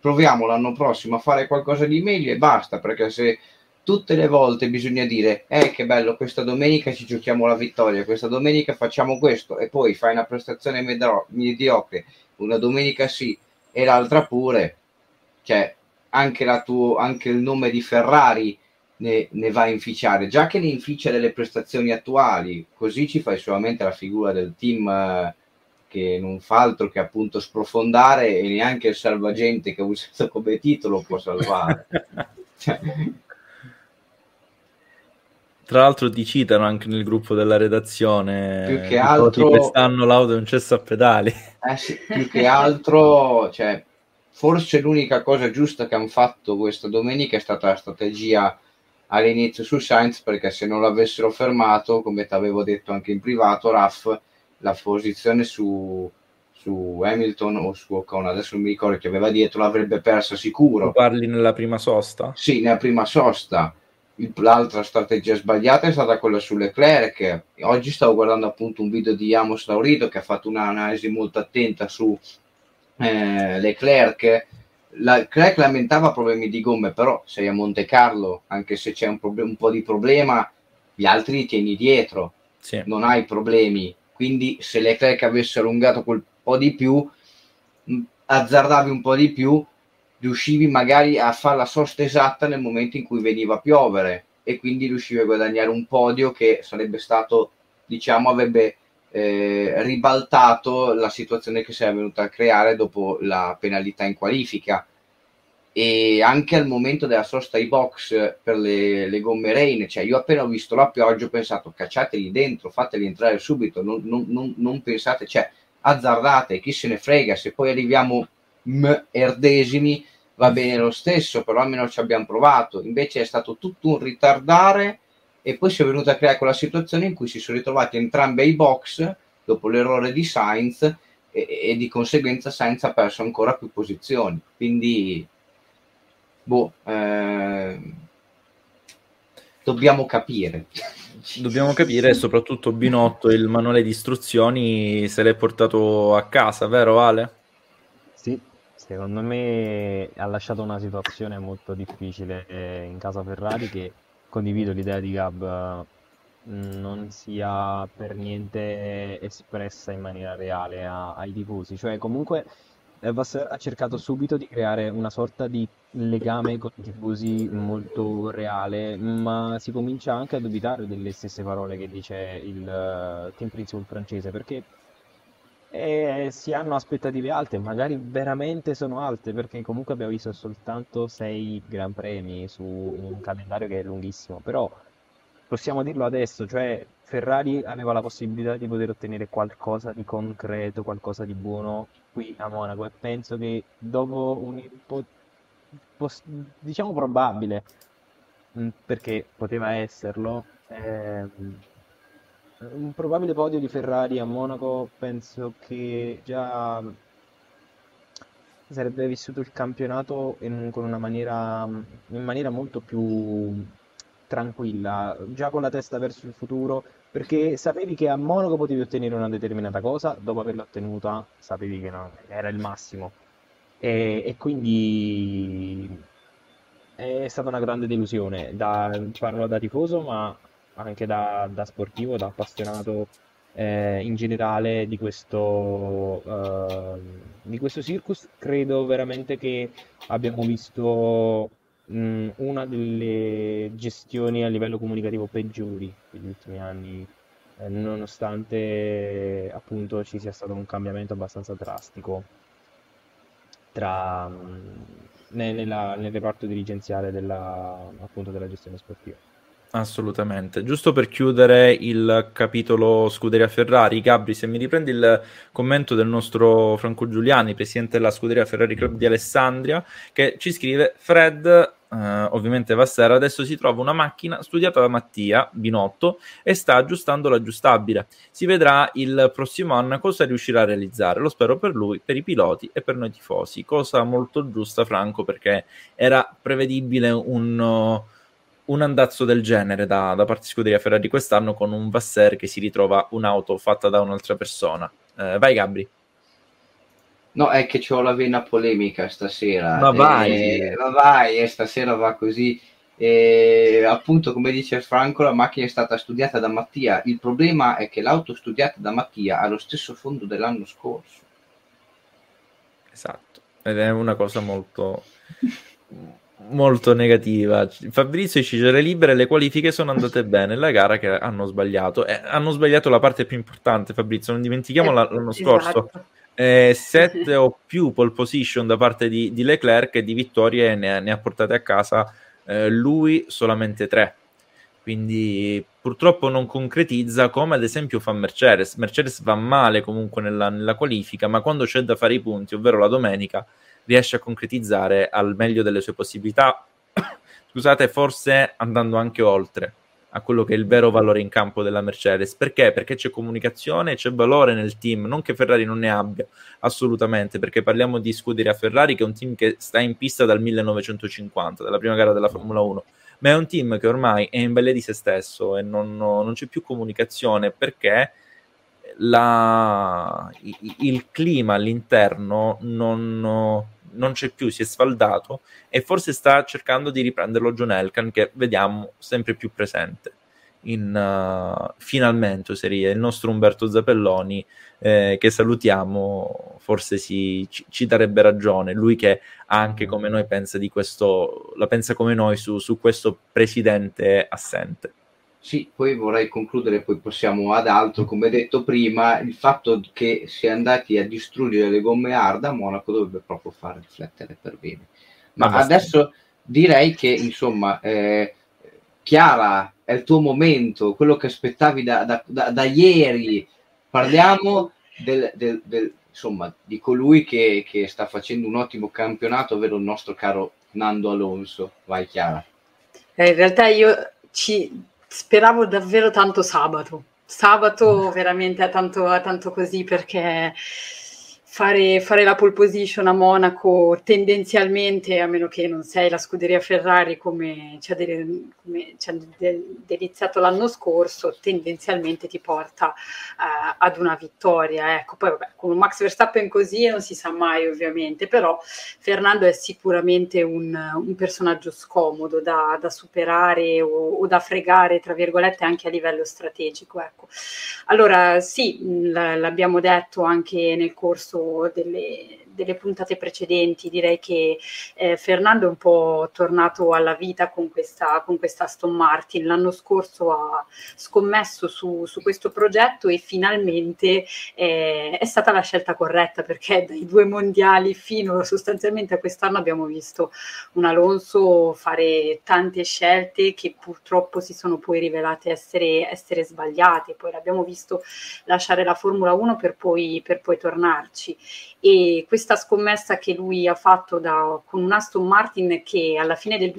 Speaker 2: proviamo l'anno prossimo a fare qualcosa di meglio e basta, perché se tutte le volte bisogna dire, eh che bello, questa domenica ci giochiamo la vittoria, questa domenica facciamo questo e poi fai una prestazione medro- mediocre, una domenica sì e l'altra pure, cioè anche, la tuo, anche il nome di Ferrari ne, ne, va a inficiare, già che ne inficia delle prestazioni attuali, così ci fai solamente la figura del team eh, che non fa altro che appunto sprofondare e neanche il salvagente che ha usato come titolo può salvare. cioè.
Speaker 1: Tra l'altro ti citano anche nel gruppo della redazione.
Speaker 2: Più che altro...
Speaker 1: Quest'anno l'auto è un cesso a pedali.
Speaker 2: Eh sì, più che altro, cioè, forse l'unica cosa giusta che hanno fatto questa domenica è stata la strategia all'inizio su Sainz perché se non l'avessero fermato, come ti avevo detto anche in privato, Raff, la posizione su, su Hamilton o su Ocon, adesso non mi ricordo chi aveva dietro, l'avrebbe persa sicuro. Tu
Speaker 1: parli nella prima sosta?
Speaker 2: Sì, nella prima sosta. Il, l'altra strategia sbagliata è stata quella su Leclerc. Oggi stavo guardando appunto un video di Amos Laurito che ha fatto un'analisi molto attenta su eh, Leclerc la Crack lamentava problemi di gomme, però sei a Monte Carlo, anche se c'è un, prob- un po' di problema, gli altri li tieni dietro, sì. non hai problemi. Quindi se le Crack avesse allungato quel po' di più, azzardavi un po' di più, riuscivi magari a fare la sosta esatta nel momento in cui veniva a piovere e quindi riuscivi a guadagnare un podio che sarebbe stato, diciamo, avrebbe eh, ribaltato la situazione che si è venuta a creare dopo la penalità in qualifica. E anche al momento della sosta ai box per le, le gomme rain, cioè io appena ho visto la pioggia ho pensato cacciateli dentro, fateli entrare subito, non, non, non, non pensate, cioè azzardate, chi se ne frega, se poi arriviamo erdesimi va bene lo stesso, però almeno ci abbiamo provato, invece è stato tutto un ritardare e poi si è venuta a creare quella situazione in cui si sono ritrovati entrambi ai box dopo l'errore di Sainz e, e di conseguenza Sainz ha perso ancora più posizioni. Quindi boh, eh, dobbiamo capire.
Speaker 1: Dobbiamo capire, soprattutto Binotto, il manuale di istruzioni se l'è portato a casa, vero Ale?
Speaker 4: Sì, secondo me ha lasciato una situazione molto difficile eh, in casa Ferrari che condivido l'idea di Gab non sia per niente espressa in maniera reale a- ai tifosi. Cioè, comunque, eh, Vasseur ha cercato subito di creare una sorta di legame con i tifosi molto reale, ma si comincia anche a dubitare delle stesse parole che dice il uh, team principal francese, perché eh, si hanno aspettative alte, magari veramente sono alte, perché comunque abbiamo visto soltanto sei Gran Premi su un calendario che è lunghissimo, però possiamo dirlo adesso, cioè Ferrari aveva la possibilità di poter ottenere qualcosa di concreto, qualcosa di buono qui a Monaco e penso che dopo un diciamo probabile, mm, perché poteva esserlo, ehm, un probabile podio di Ferrari a Monaco penso che già sarebbe vissuto il campionato in, con una maniera, in maniera molto più tranquilla, già con la testa verso il futuro, perché sapevi che a Monaco potevi ottenere una determinata cosa, dopo averla ottenuta sapevi che no, era il massimo. E, e quindi è stata una grande delusione, da, parlo da tifoso, ma anche da, da sportivo, da appassionato eh, in generale di questo, uh, di questo circus. Credo veramente che abbiamo visto mh, una delle gestioni a livello comunicativo peggiori degli ultimi anni, eh, nonostante appunto ci sia stato un cambiamento abbastanza drastico tra, mh, nella, nel reparto dirigenziale della, appunto, della gestione sportiva.
Speaker 1: Assolutamente. Giusto per chiudere il capitolo Scuderia Ferrari, Gabri, se mi riprendi il commento del nostro Franco Giuliani, presidente della Scuderia Ferrari Club di Alessandria, che ci scrive: Fred Uh, ovviamente Vassera, adesso si trova una macchina studiata da Mattia Binotto e sta aggiustando l'aggiustabile. Si vedrà il prossimo anno cosa riuscirà a realizzare. Lo spero per lui, per i piloti e per noi tifosi. Cosa molto giusta, Franco, perché era prevedibile un, uh, un andazzo del genere da, da parte di Scuderia Ferrari quest'anno con un Vasser che si ritrova un'auto fatta da un'altra persona. Uh, vai, Gabri.
Speaker 2: No, è che ho la vena polemica stasera.
Speaker 1: Ma vai,
Speaker 2: eh, ma vai, eh, stasera va così. E appunto, come dice Franco, la macchina è stata studiata da Mattia. Il problema è che l'auto studiata da Mattia ha lo stesso fondo dell'anno scorso.
Speaker 1: Esatto, ed è una cosa molto, molto negativa. Fabrizio e Cicere Libere, le qualifiche sono andate bene, la gara che hanno sbagliato. Eh, hanno sbagliato la parte più importante, Fabrizio, non dimentichiamo eh, l'anno scorso. Esatto eh, sette o più pole position da parte di, di Leclerc e di vittorie ne, ne ha portate a casa eh, lui solamente tre. Quindi purtroppo non concretizza come ad esempio fa Mercedes. Mercedes va male comunque nella, nella qualifica, ma quando c'è da fare i punti, ovvero la domenica, riesce a concretizzare al meglio delle sue possibilità. Scusate, forse andando anche oltre a quello che è il vero valore in campo della Mercedes. Perché? Perché c'è comunicazione, c'è valore nel team, non che Ferrari non ne abbia, assolutamente, perché parliamo di Scuderia Ferrari che è un team che sta in pista dal 1950, dalla prima gara della Formula 1, ma è un team che ormai è in balia di se stesso e non, non c'è più comunicazione perché la, il clima all'interno non non c'è più, si è sfaldato e forse sta cercando di riprenderlo John Elkan che vediamo sempre più presente. In, uh, finalmente seria il nostro Umberto Zappelloni eh, che salutiamo forse si, ci, ci, darebbe ragione lui che anche come noi pensa di questo la pensa come noi su, su questo presidente assente
Speaker 2: sì, poi vorrei concludere, poi possiamo ad altro, come detto prima, il fatto che si è andati a distruggere le gomme hard a Monaco dovrebbe proprio far riflettere per bene. Ma ah, adesso direi che, insomma, eh, Chiara, è il tuo momento, quello che aspettavi da, da, da, da ieri. Parliamo del, del, del, insomma, di colui che, che sta facendo un ottimo campionato, ovvero il nostro caro Nando Alonso. Vai Chiara.
Speaker 3: Eh, in realtà io ci speravo davvero tanto sabato. Sabato mm. veramente è tanto, è tanto così perché fare, fare, la pole position a Monaco tendenzialmente, a meno che non sei la scuderia Ferrari come ci ha, de- come ci ha de- deliziato l'anno scorso, tendenzialmente ti porta uh, ad una vittoria. Ecco, poi vabbè, con un Max Verstappen così non si sa mai ovviamente, però Fernando è sicuramente un, un personaggio scomodo da, da superare o, o, da fregare, tra virgolette, anche a livello strategico. Ecco. Allora sì, l'abbiamo detto anche nel corso delle, delle puntate precedenti, direi che eh, Fernando è un po' tornato alla vita con questa, con questa Aston Martin. L'anno scorso ha scommesso su, su questo progetto e finalmente eh, è stata la scelta corretta perché dai due mondiali fino sostanzialmente a quest'anno abbiamo visto un Alonso fare tante scelte che purtroppo si sono poi rivelate essere, essere sbagliate. Poi l'abbiamo visto lasciare la Formula 1 per poi, per poi tornarci. E questa scommessa che lui ha fatto da, con un Aston Martin che alla fine del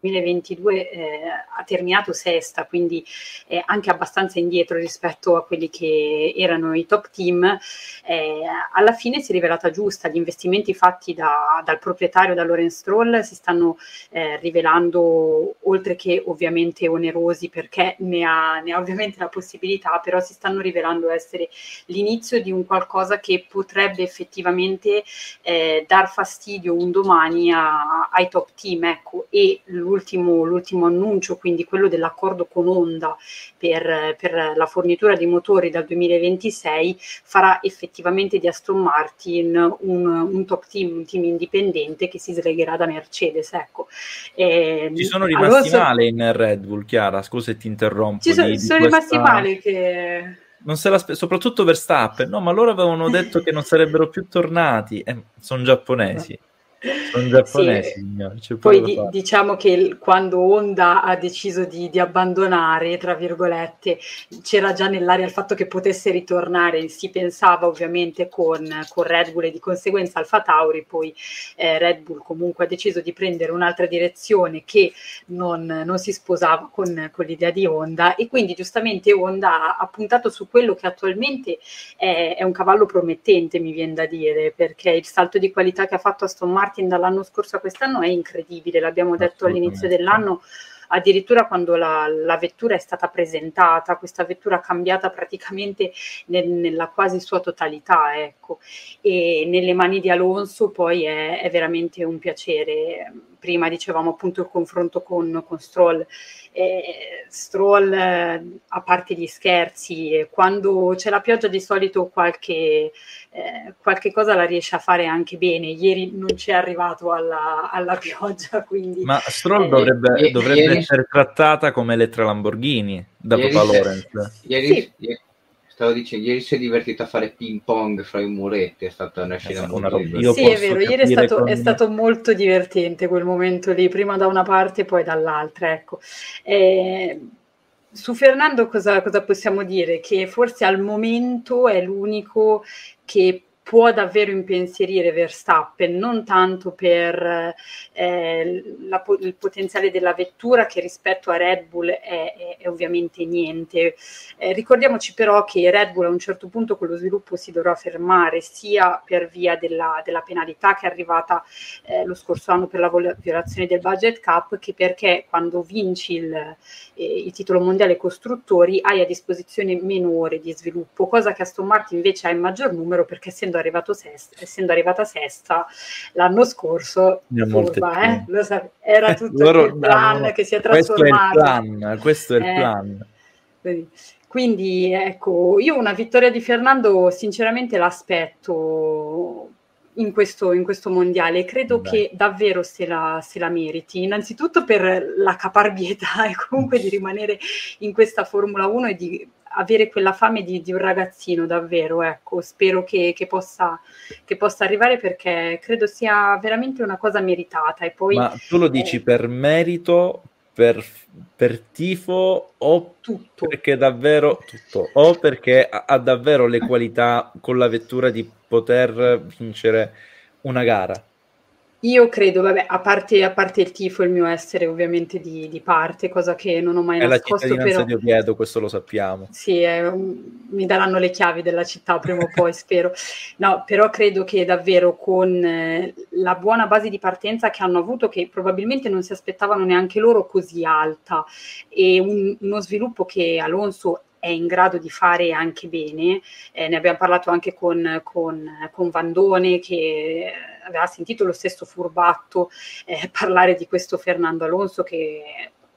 Speaker 3: 2022 eh, ha terminato sesta, quindi eh, anche abbastanza indietro rispetto a quelli che erano i top team, eh, alla fine si è rivelata giusta. Gli investimenti fatti da, dal proprietario, da Lorenz Stroll, si stanno eh, rivelando, oltre che ovviamente onerosi, perché ne ha, ne ha ovviamente la possibilità, però si stanno rivelando essere l'inizio di un qualcosa che potrebbe effettivamente eh, dar fastidio un domani a, ai top team. Ecco, e l'ultimo, l'ultimo annuncio, quindi quello dell'accordo con Honda per, per, la fornitura di motori dal 2026, farà effettivamente di Aston Martin un, un top team, un team indipendente che si slegherà da Mercedes. Ecco.
Speaker 1: Eh, ci sono rimasti allora, male in Red Bull, Chiara, scusa se ti interrompo.
Speaker 3: Ci sono, di, sono di rimasti male che...
Speaker 1: Non se l'aspe- soprattutto Verstappen, no, ma loro avevano detto che non sarebbero più tornati, eh, sono giapponesi. Sono giapponesi,
Speaker 3: sì. Poi di, diciamo che quando Honda ha deciso di, di, abbandonare, tra virgolette, c'era già nell'aria il fatto che potesse ritornare, si pensava ovviamente con, con Red Bull e di conseguenza Alfa Tauri, poi eh, Red Bull comunque ha deciso di prendere un'altra direzione che non, non si sposava con, con, l'idea di Honda. E quindi giustamente Honda ha, puntato su quello che attualmente è, è un cavallo promettente, mi viene da dire, perché il salto di qualità che ha fatto Aston Martin Martin dall'anno scorso a quest'anno è incredibile, l'abbiamo detto all'inizio dell'anno, addirittura quando la, la, vettura è stata presentata, questa vettura ha cambiata praticamente nel, nella quasi sua totalità, ecco. e nelle mani di Alonso poi è, è veramente un piacere. Prima dicevamo appunto il confronto con, con Stroll, eh, Stroll, a parte gli scherzi, quando c'è la pioggia di solito qualche, eh, qualche cosa la riesce a fare anche bene. Ieri non c'è arrivato alla, alla pioggia, quindi...
Speaker 1: Ma Stroll eh, dovrebbe, dovrebbe ieri... essere trattata come Elettra Lamborghini da ieri, Papa Lorenz.
Speaker 2: Ieri, sì. ieri, stavo dicendo, ieri si è divertito a fare ping pong fra i muretti, è stata una scena
Speaker 3: molto roba, Sì, è vero, ieri è stato, con... è stato, molto divertente quel momento lì, prima da una parte e poi dall'altra, ecco. Eh, su Fernando cosa, cosa possiamo dire? Che forse al momento è l'unico che può davvero impensierire Verstappen, non tanto per eh, la, il potenziale della vettura che rispetto a Red Bull è, è, è ovviamente niente. Eh, ricordiamoci però che Red Bull a un certo punto con lo sviluppo si dovrà fermare sia per via della, della penalità che è arrivata eh, lo scorso anno per la violazione del budget cap che perché quando vinci il, eh, il titolo mondiale costruttori hai a disposizione meno ore di sviluppo, cosa che Aston Martin invece ha in maggior numero perché essendo arrivato sesta, essendo arrivata sesta l'anno scorso, furba, eh? sa- era tutto Loro, il plan no, che si è trasformato.
Speaker 1: Questo è il plan, questo è il eh, plan.
Speaker 3: Quindi ecco, io una vittoria di Fernando sinceramente l'aspetto in questo, in questo mondiale. Credo Beh. che davvero se la, se la, meriti, innanzitutto per la caparbietà e comunque di rimanere in questa Formula 1 e di avere quella fame di, di un ragazzino davvero, ecco, spero che, che, possa, che, possa, arrivare perché credo sia veramente una cosa meritata. E poi,
Speaker 1: Ma tu lo dici eh, per merito, per, per, tifo o tutto. perché davvero tutto, o perché ha, ha davvero le qualità con la vettura di poter vincere una gara?
Speaker 3: Io credo, vabbè, a parte, a parte, il tifo, il mio essere ovviamente di, di parte, cosa che non ho mai
Speaker 1: è
Speaker 3: nascosto.
Speaker 1: È la cittadinanza però... di Oviedo, questo lo sappiamo.
Speaker 3: Sì, è, mi daranno le chiavi della città prima o poi, spero. No, però credo che davvero con eh, la buona base di partenza che hanno avuto, che probabilmente non si aspettavano neanche loro così alta, e un, uno sviluppo che Alonso è in grado di fare anche bene. Eh, ne abbiamo parlato anche con, con, con, Vandone che aveva sentito lo stesso furbatto eh, parlare di questo Fernando Alonso che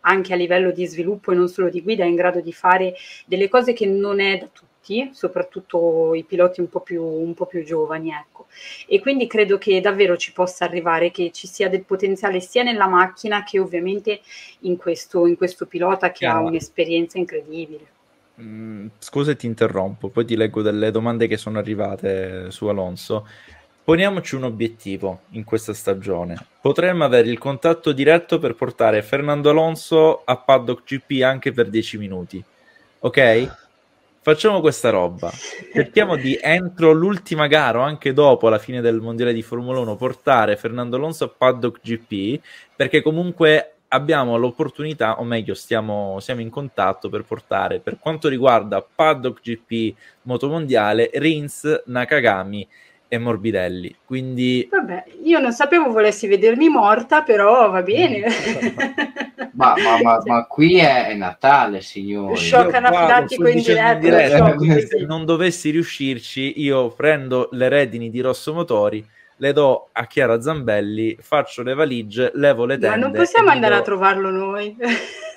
Speaker 3: anche a livello di sviluppo e non solo di guida è in grado di fare delle cose che non è da tutti, soprattutto i piloti un po' più, un po più giovani. Ecco. E quindi credo che davvero ci possa arrivare, che ci sia del potenziale sia nella macchina che ovviamente in questo, in questo pilota che Chiaro. ha un'esperienza incredibile.
Speaker 1: Mm, scusa ti interrompo, poi ti leggo delle domande che sono arrivate su Alonso. Poniamoci un obiettivo in questa stagione. Potremmo avere il contatto diretto per portare Fernando Alonso a Paddock GP anche per 10 minuti. Ok? Facciamo questa roba. Cerchiamo di entro l'ultima gara o anche dopo la fine del mondiale di Formula 1 portare Fernando Alonso a Paddock GP perché comunque abbiamo l'opportunità, o meglio, stiamo, siamo in contatto per portare per quanto riguarda Paddock GP Motomondiale, Rins, Nakagami e Morbidelli. Quindi,
Speaker 3: vabbè, io non sapevo volessi vedermi morta, però va bene.
Speaker 2: ma, ma, ma, ma, qui è, è Natale, signori.
Speaker 3: Shock anafilattico in diretta. diretta.
Speaker 1: Se non dovessi riuscirci, io prendo le redini di Rosso Motori le do a Chiara Zambelli, faccio le valigie, levo le tende.
Speaker 3: Ma non possiamo andare do... a trovarlo noi.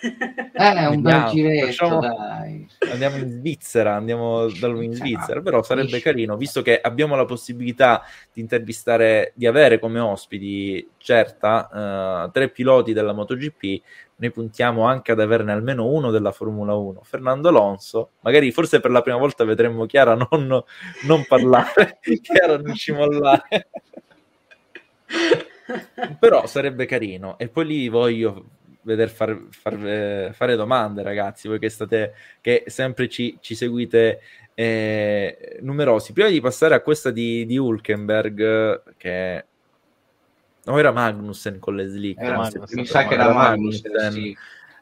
Speaker 2: Eh, un bel giretto, facciamo... dai.
Speaker 1: Andiamo in Svizzera, andiamo da lui in Svizzera, però sarebbe carino, visto che abbiamo la possibilità di intervistare, di avere come ospiti, certa, uh, tre piloti della MotoGP, noi puntiamo anche ad averne almeno uno della Formula 1. Fernando Alonso, magari forse per la prima volta vedremmo Chiara non, non parlare, Chiara non ci mollare. Però sarebbe carino. E poi lì voglio vedere far, far, eh, fare domande, ragazzi, voi che state, che sempre ci, ci seguite eh, numerosi. Prima di passare a questa di, di Hulkenberg, che No, era Magnussen con le slick.
Speaker 2: Era, mi sa che era Magnussen. Magnussen. Sì.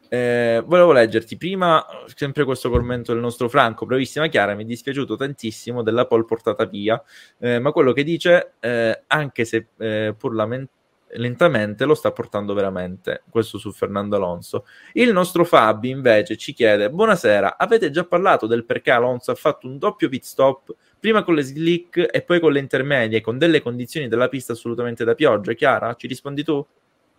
Speaker 1: Eh, volevo leggerti prima sempre questo commento del nostro Franco, bravissima Chiara, mi è dispiaciuto tantissimo della pole portata via, eh, ma quello che dice, eh, anche se eh, pur lament- lentamente, lo sta portando veramente, questo su Fernando Alonso. Il nostro Fabi invece ci chiede, buonasera, avete già parlato del perché Alonso ha fatto un doppio pit stop prima con le slick e poi con le intermedie, con delle condizioni della pista assolutamente da pioggia. Chiara, ci rispondi tu?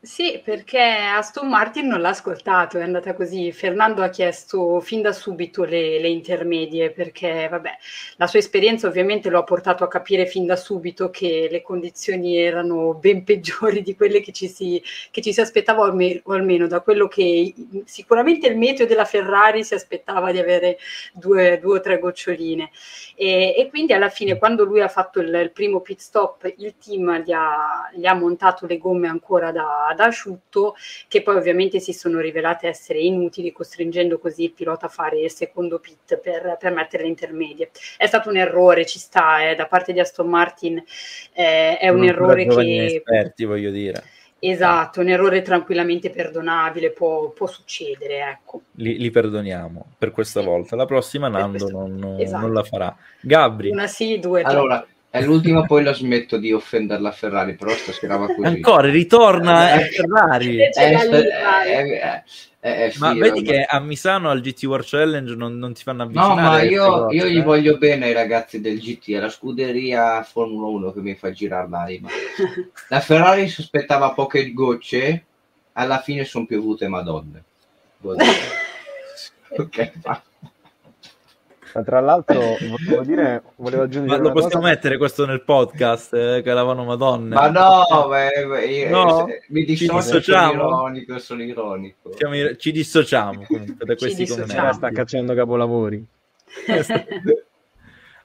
Speaker 3: Sì, perché Aston Martin non l'ha ascoltato, è andata così. Fernando ha chiesto fin da subito le, le, intermedie perché, vabbè, la sua esperienza ovviamente lo ha portato a capire fin da subito che le condizioni erano ben peggiori di quelle che ci si, che ci si aspettava, o almeno, o almeno, da quello che sicuramente il meteo della Ferrari si aspettava di avere due, due o tre goccioline. E, e, quindi alla fine, quando lui ha fatto il, il primo pit stop, il team gli ha, gli ha montato le gomme ancora da ad asciutto, che poi ovviamente si sono rivelate essere inutili, costringendo così il pilota a fare il secondo pit per, per mettere le intermedie. È stato un errore, ci sta, eh, da parte di Aston Martin, eh, è un non errore che...
Speaker 1: Esperti, voglio dire.
Speaker 3: Esatto, un errore tranquillamente perdonabile, può, può succedere. Ecco.
Speaker 1: Li, li, perdoniamo per questa volta. La prossima Nando non, esatto. non, la farà. Gabri.
Speaker 3: Una sì, due.
Speaker 2: Allora, è l'ultima, poi la smetto di offendere la Ferrari, però stasera va così.
Speaker 1: Ancora, ritorna a Ferrari.
Speaker 3: È, è,
Speaker 1: è, ma vedi che a Misano al GT World Challenge non, non ti fanno avvicinare.
Speaker 2: No, ma io, io gli eh? voglio bene ai ragazzi del GT, è la scuderia Formula 1 che mi fa girare l'anima. La Ferrari sospettava poche gocce, alla fine sono piovute madonne. ok, va.
Speaker 4: Ma tra l'altro, volevo dire, volevo aggiungere.
Speaker 1: Ma lo possiamo cosa... mettere questo nel podcast? Eh, che lavano Madonna.
Speaker 2: Ma no, beh, io, no? mi dissocio, sono ironico, sono ironico.
Speaker 1: Siamo, ci dissociamo comunque da questi
Speaker 4: commenti. Sta cacciando capolavori.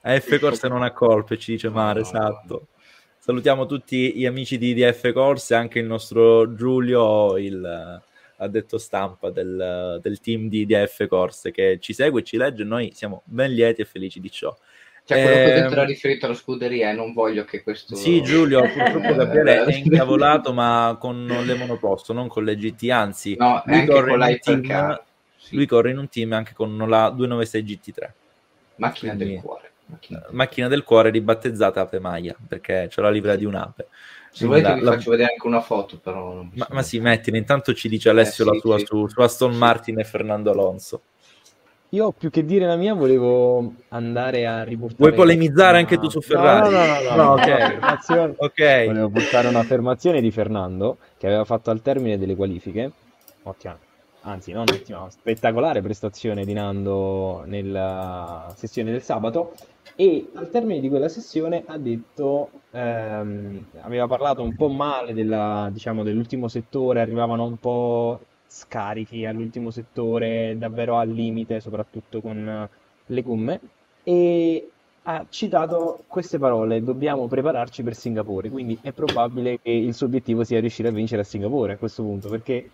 Speaker 1: A F Corse non ha colpe, ci dice Mare, esatto. Salutiamo tutti gli amici di, di F Corse, anche il nostro Giulio, il addetto stampa del, del team di DF Corse che ci segue, ci legge, noi siamo ben lieti e felici di ciò.
Speaker 2: Cioè, quello che ho detto era riferito alla scuderia e non voglio che questo...
Speaker 1: Sì, Giulio, purtroppo Gabriele è incavolato, ma con le monoposto, non con le GT, anzi,
Speaker 2: no, lui, corre con team,
Speaker 1: sì. lui corre in un team anche con la 296 GT3.
Speaker 2: Macchina Quindi, del cuore.
Speaker 1: Macchina. macchina del cuore ribattezzata Ape Maia, perché c'è la livrea di un'ape.
Speaker 2: Se volete vi la... faccio vedere anche una foto, però...
Speaker 1: Ma, ma sì, mettila, intanto ci dice Alessio eh, la sua sì. su, su Aston Martin e Fernando Alonso.
Speaker 4: Io più che dire la mia volevo andare a riportare...
Speaker 1: Vuoi polemizzare anche tu su Ferrari?
Speaker 4: No, no, no, no, no ok. okay. Volevo portare un'affermazione di Fernando che aveva fatto al termine delle qualifiche. Ottima, anzi non ottima, spettacolare prestazione di Nando nella sessione del sabato e al termine di quella sessione ha detto, ehm, aveva parlato un po' male della, diciamo, dell'ultimo settore, arrivavano un po' scarichi all'ultimo settore davvero al limite, soprattutto con le gomme, e ha citato queste parole, dobbiamo prepararci per Singapore, quindi è probabile che il suo obiettivo sia riuscire a vincere a Singapore a questo punto, perché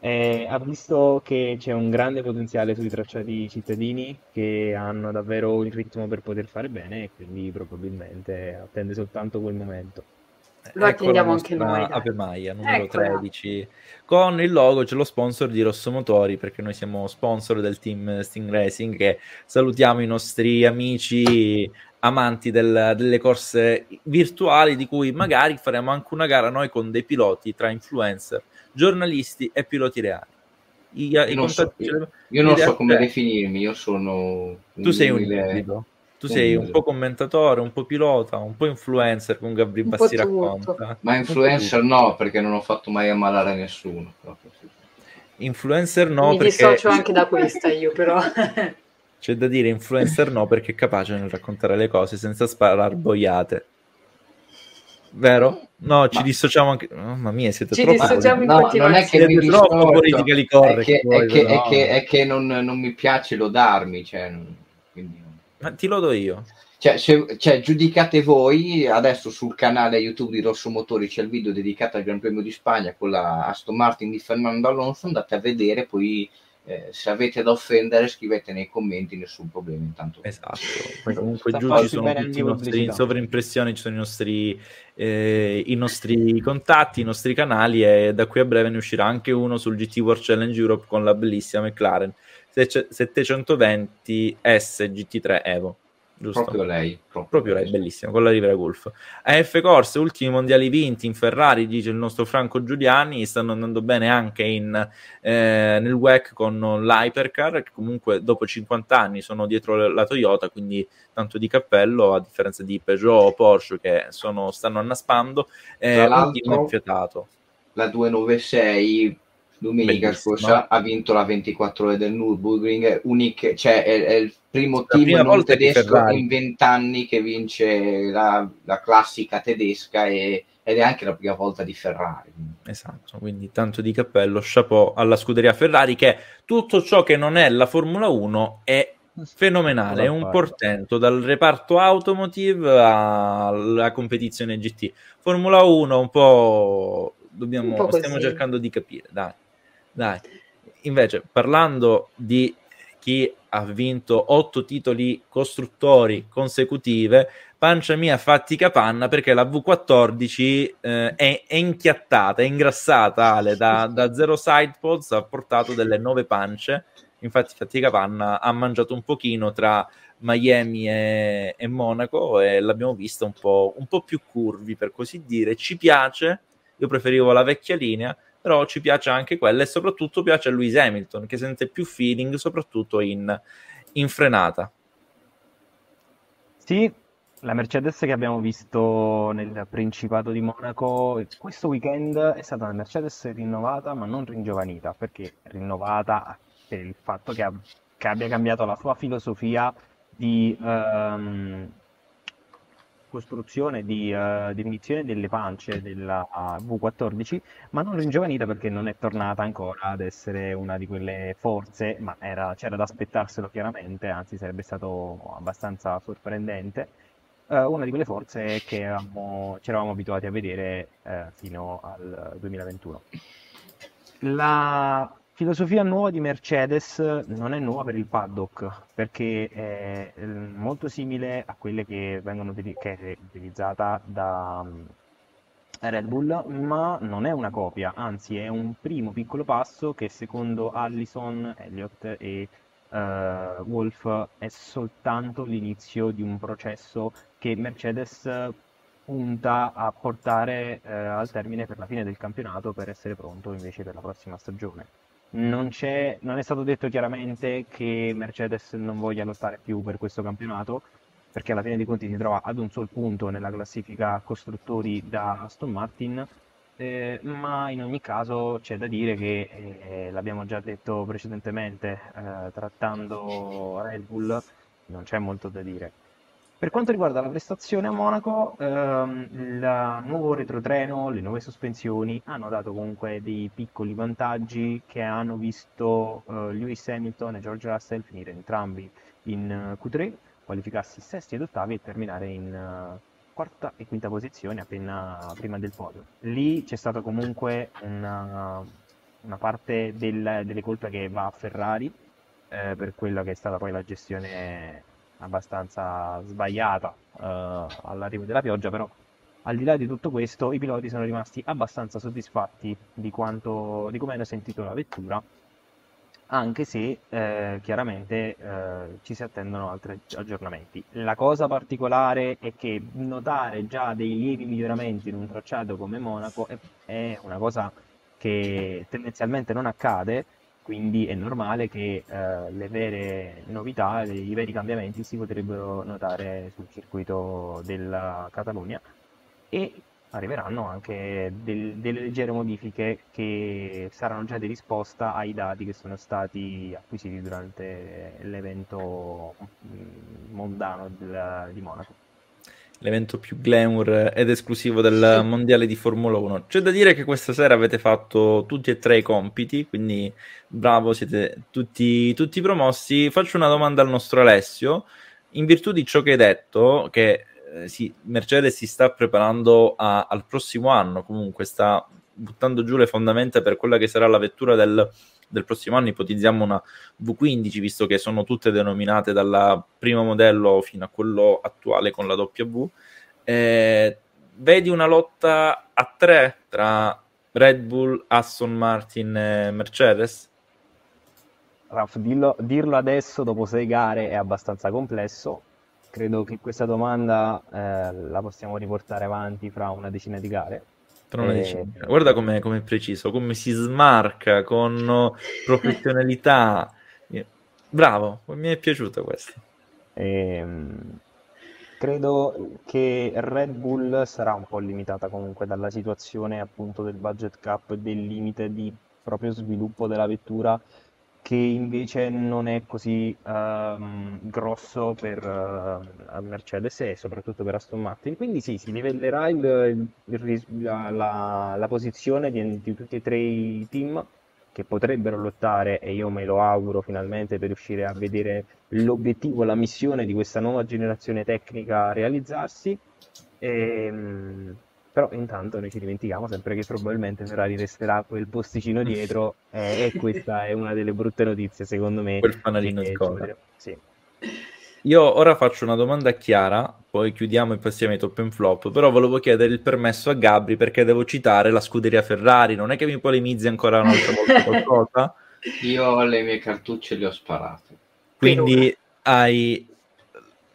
Speaker 4: eh, ha visto che c'è un grande potenziale sui tracciati cittadini che hanno davvero il ritmo per poter fare bene e quindi probabilmente attende soltanto quel momento.
Speaker 3: Lo ecco attendiamo anche noi.
Speaker 1: Ave Maia, numero Eccola. 13. Con il logo c'è lo sponsor di Rosso Motori, perché noi siamo sponsor del team Sting Racing, che salutiamo i nostri amici amanti del, delle corse virtuali, di cui magari faremo anche una gara noi con dei piloti tra influencer, giornalisti e piloti reali.
Speaker 2: I, io, i non so, io, io non so come definirmi, io sono...
Speaker 1: Tu sei un ibrido tu sei un po' commentatore, un po' pilota, un po' influencer con Gabri Bassi racconta.
Speaker 2: Ma influencer no, perché non ho fatto mai ammalare nessuno.
Speaker 1: Influencer no,
Speaker 3: Mi
Speaker 1: perché...
Speaker 3: dissocio anche da questa io però.
Speaker 1: C'è da dire influencer no perché è capace nel raccontare le cose senza sparare boiate. Vero? No, ci Ma... dissociamo anche. Mamma mia, siete
Speaker 3: ci
Speaker 1: troppo.
Speaker 3: Dissociamo
Speaker 2: in no, non è che mi
Speaker 1: troppo politically correct.
Speaker 2: È che, è che, è che, è che non, non, mi piace lodarmi, cioè, quindi
Speaker 1: ma ti lodo io.
Speaker 2: Cioè, se, cioè, giudicate voi, adesso sul canale YouTube di Rosso Motori c'è il video dedicato al Gran Premio di Spagna con la Aston Martin di Fernando Alonso, andate a vedere, poi eh, se avete da offendere scrivete nei commenti, nessun problema intanto.
Speaker 1: Esatto, poi comunque giù ci sono tutti i nostri, in sovraimpressione, ci sono i nostri, eh, i nostri contatti, i nostri canali e da qui a breve ne uscirà anche uno sul GT World Challenge Europe con la bellissima McLaren 720 S GT3 Evo. Giusto?
Speaker 2: Proprio lei.
Speaker 1: Proprio, proprio lei, bellissimo, con la Rivera Golf. AF Corse, ultimi mondiali vinti in Ferrari, dice il nostro Franco Giuliani, stanno andando bene anche in, eh, nel WEC con l'Hypercar, che comunque dopo 50 anni sono dietro la Toyota, quindi tanto di cappello, a differenza di Peugeot o Porsche che sono, stanno annaspando. Eh, un team affiatato.
Speaker 2: La 296 domenica scorsa ha vinto la 24 ore del Nürburgring, unique, cioè è, è, il primo la team non tedesco in vent'anni che vince la, la classica tedesca e, ed è anche la prima volta di Ferrari.
Speaker 1: Esatto, quindi tanto di cappello, chapeau alla scuderia Ferrari che tutto ciò che non è la Formula 1 è fenomenale, è un portento dal reparto automotive alla competizione GT. Formula 1 un po' dobbiamo, un po stiamo cercando di capire, dai. Dai. Invece, parlando di chi ha vinto otto titoli costruttori consecutive, pancia mia fatti capanna perché la V14 eh, è, è, inchiattata, è ingrassata Ale, da, da zero sidepods ha portato delle nove pance infatti fatti capanna ha mangiato un pochino tra Miami e, e Monaco e l'abbiamo vista un po', un po' più curvi per così dire ci piace, io preferivo la vecchia linea però ci piace anche quella e soprattutto piace a Lewis Hamilton che sente più feeling soprattutto in, in frenata.
Speaker 4: Sì, la Mercedes che abbiamo visto nel Principato di Monaco questo weekend è stata una Mercedes rinnovata ma non ringiovanita perché rinnovata per il fatto che, ha, che abbia cambiato la sua filosofia di um, costruzione di uh, definizione delle pance della V14, ma non ringiovanita perché non è tornata ancora ad essere una di quelle forze, ma era, c'era da aspettarselo chiaramente, anzi sarebbe stato abbastanza sorprendente. Uh, una di quelle forze che avevamo, ci eravamo abituati a vedere uh, fino al 2021. La filosofia nuova di Mercedes non è nuova per il paddock perché è molto simile a quelle che vengono che è utilizzata da mm, Red Bull, ma non è una copia, anzi è un primo piccolo passo che secondo Allison, Elliott e uh, Wolf è soltanto l'inizio di un processo che Mercedes punta a portare uh, al termine per la fine del campionato per essere pronto invece per la prossima stagione. Non, non è stato detto chiaramente che Mercedes non voglia lottare più per questo campionato, perché alla fine dei conti si trova ad un sol punto nella classifica costruttori da Aston Martin, eh, ma in ogni caso c'è da dire che, eh, l'abbiamo già detto precedentemente, eh, trattando Red Bull, non c'è molto da dire. Per quanto riguarda la prestazione a Monaco, ehm, il nuovo retrotreno, le nuove sospensioni hanno dato comunque dei piccoli vantaggi che hanno visto eh, Lewis Hamilton e George Russell finire entrambi in uh, Q3 qualificarsi sesti ed ottavi e terminare in uh, quarta e quinta posizione appena prima del podio. Lì c'è stata comunque una, una parte del, delle colpe che va a Ferrari eh, per quella che è stata poi la gestione abbastanza sbagliata eh, all'arrivo della pioggia, però al di là di tutto questo i piloti sono rimasti abbastanza soddisfatti di, quanto, di come hanno sentito la vettura anche se eh, chiaramente eh, ci si attendono altri aggiornamenti. La cosa particolare è che notare già dei lievi miglioramenti in un tracciato come Monaco è, è una cosa che tendenzialmente non accade, quindi è normale che eh, le vere novità, i veri cambiamenti si potrebbero notare sul circuito della Catalogna e arriveranno anche del, delle leggere modifiche che saranno già di risposta ai dati che sono stati acquisiti durante l'evento mm, mondano del, di Monaco.
Speaker 1: L'evento più glamour ed esclusivo del mondiale di Formula 1. C'è da dire che questa sera avete fatto tutti e tre i compiti, quindi bravo, siete tutti, tutti promossi. Faccio una domanda al nostro Alessio. In virtù di ciò che hai detto, che eh, sì, Mercedes si sta preparando a, al prossimo anno, comunque sta buttando giù le fondamenta per quella che sarà la vettura del, del prossimo anno, ipotizziamo una V15, visto che sono tutte denominate dal primo modello fino a quello attuale con la W. Eh, vedi una lotta a tre tra Red Bull, Aston Martin e Mercedes?
Speaker 4: Raf, dillo, dirlo adesso dopo sei gare è abbastanza complesso credo che questa domanda eh, la possiamo riportare avanti fra una decina di gare.
Speaker 1: Tra una decina. Guarda com'è, com'è preciso, come si smarca con professionalità. Bravo, mi è piaciuta questa.
Speaker 4: E, ehm, credo che Red Bull sarà un po' limitata comunque dalla situazione appunto del budget cap, del limite di proprio sviluppo della vettura che invece non è così um, grosso per uh, Mercedes e soprattutto per Aston Martin. Quindi sì, si livellerà il, il, la, la, la, posizione di, di, tutti e tre i team che potrebbero lottare e io me lo auguro finalmente per riuscire a vedere l'obiettivo, la missione di questa nuova generazione tecnica realizzarsi. E, um, però intanto noi ci dimentichiamo sempre che probabilmente Ferrari resterà quel posticino dietro eh, e questa è una delle brutte notizie secondo me.
Speaker 1: Quel fanalino di coda. Sì. Io ora faccio una domanda a Chiara, poi chiudiamo e passiamo ai top and flop, però volevo chiedere il permesso a Gabri perché devo citare la scuderia Ferrari, non è che mi polemizzi ancora un'altra volta qualcosa?
Speaker 2: Io le mie cartucce le ho sparate.
Speaker 1: Quindi hai...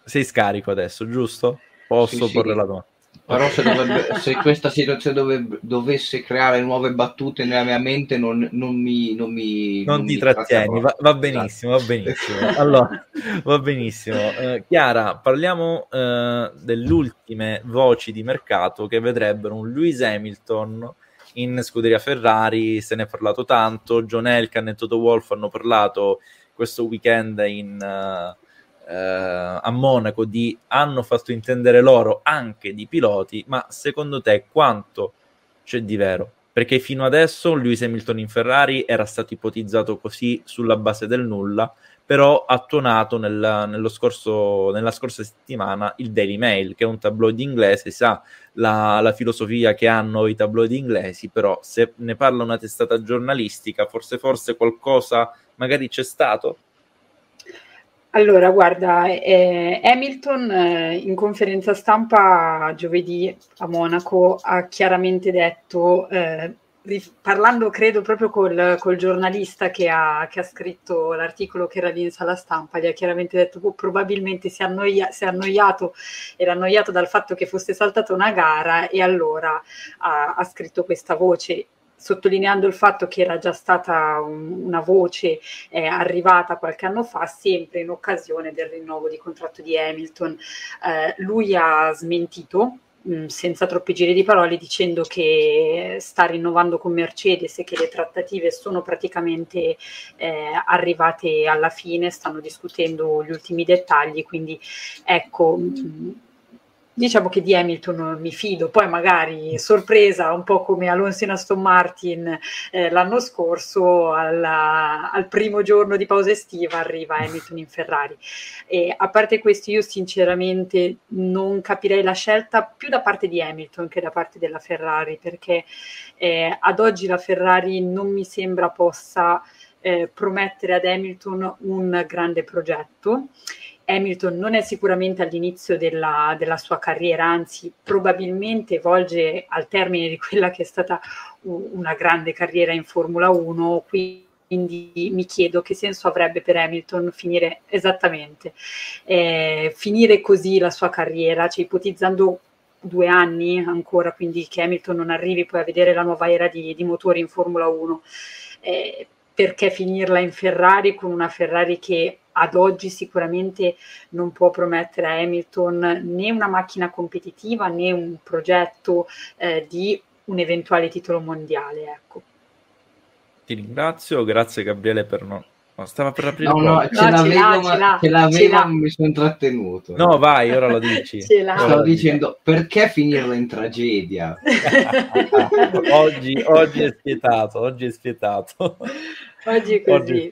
Speaker 1: sei scarico adesso, giusto? Posso sì, porre sì. la domanda?
Speaker 2: Però se, dovrebbe, se questa situazione dove, dovesse creare nuove battute nella mia mente, non, non mi. Non, mi,
Speaker 1: non, non ti mi trattieni, va, va, benissimo, va benissimo. Allora, va benissimo. Uh, Chiara, parliamo uh, delle ultime voci di mercato che vedrebbero un Lewis Hamilton in scuderia Ferrari, se ne è parlato tanto. John Elkan e Toto Wolff hanno parlato questo weekend in. Uh, eh, a Monaco di hanno fatto intendere loro anche di piloti, ma secondo te quanto c'è di vero? Perché fino adesso Lewis Hamilton in Ferrari era stato ipotizzato così sulla base del nulla, però ha tuonato nello scorso, nella scorsa settimana il Daily Mail, che è un tabloid inglese, sa la, la, filosofia che hanno i tabloid inglesi, però se ne parla una testata giornalistica, forse forse qualcosa magari c'è stato?
Speaker 3: Allora, guarda, eh, Hamilton eh, in conferenza stampa giovedì a Monaco ha chiaramente detto, eh, parlando credo proprio col, col giornalista che ha, che ha, scritto l'articolo che era lì in sala stampa, gli ha chiaramente detto oh, probabilmente si annoia, si è annoiato, era annoiato dal fatto che fosse saltata una gara e allora ha, ha scritto questa voce sottolineando il fatto che era già stata un, una voce eh, arrivata qualche anno fa, sempre in occasione del rinnovo di contratto di Hamilton. Eh, lui ha smentito mm, senza troppi giri di parole dicendo che sta rinnovando con Mercedes e che le trattative sono praticamente eh, arrivate alla fine, stanno discutendo gli ultimi dettagli, quindi ecco mh, mm, diciamo che di Hamilton mi fido, poi magari sorpresa, un po' come Alonso in Aston Martin eh, l'anno scorso, alla, al primo giorno di pausa estiva arriva Hamilton in Ferrari. E a parte questo, io sinceramente non capirei la scelta più da parte di Hamilton che da parte della Ferrari, perché eh, ad oggi la Ferrari non mi sembra possa eh, promettere ad Hamilton un grande progetto. Hamilton non è sicuramente all'inizio della, della, sua carriera, anzi probabilmente volge al termine di quella che è stata una grande carriera in Formula 1, quindi mi chiedo che senso avrebbe per Hamilton finire esattamente, eh, finire così la sua carriera, cioè ipotizzando due anni ancora, quindi che Hamilton non arrivi poi a vedere la nuova era di, di motori in Formula 1. Eh, perché finirla in Ferrari con una Ferrari che ad oggi sicuramente non può promettere a Hamilton né una macchina competitiva né un progetto eh, di un eventuale titolo mondiale. Ecco.
Speaker 1: Ti ringrazio, grazie Gabriele per no. No stava per aprire
Speaker 2: no, no, ce, no, l'avevo, ce, ma, ce l'avevo, ma mi sono trattenuto.
Speaker 1: No, vai, ora lo dici.
Speaker 2: Stavo dicendo, perché finirla in tragedia?
Speaker 1: oggi, oggi è spietato, oggi è spietato.
Speaker 3: Oggi è così.
Speaker 1: Oggi,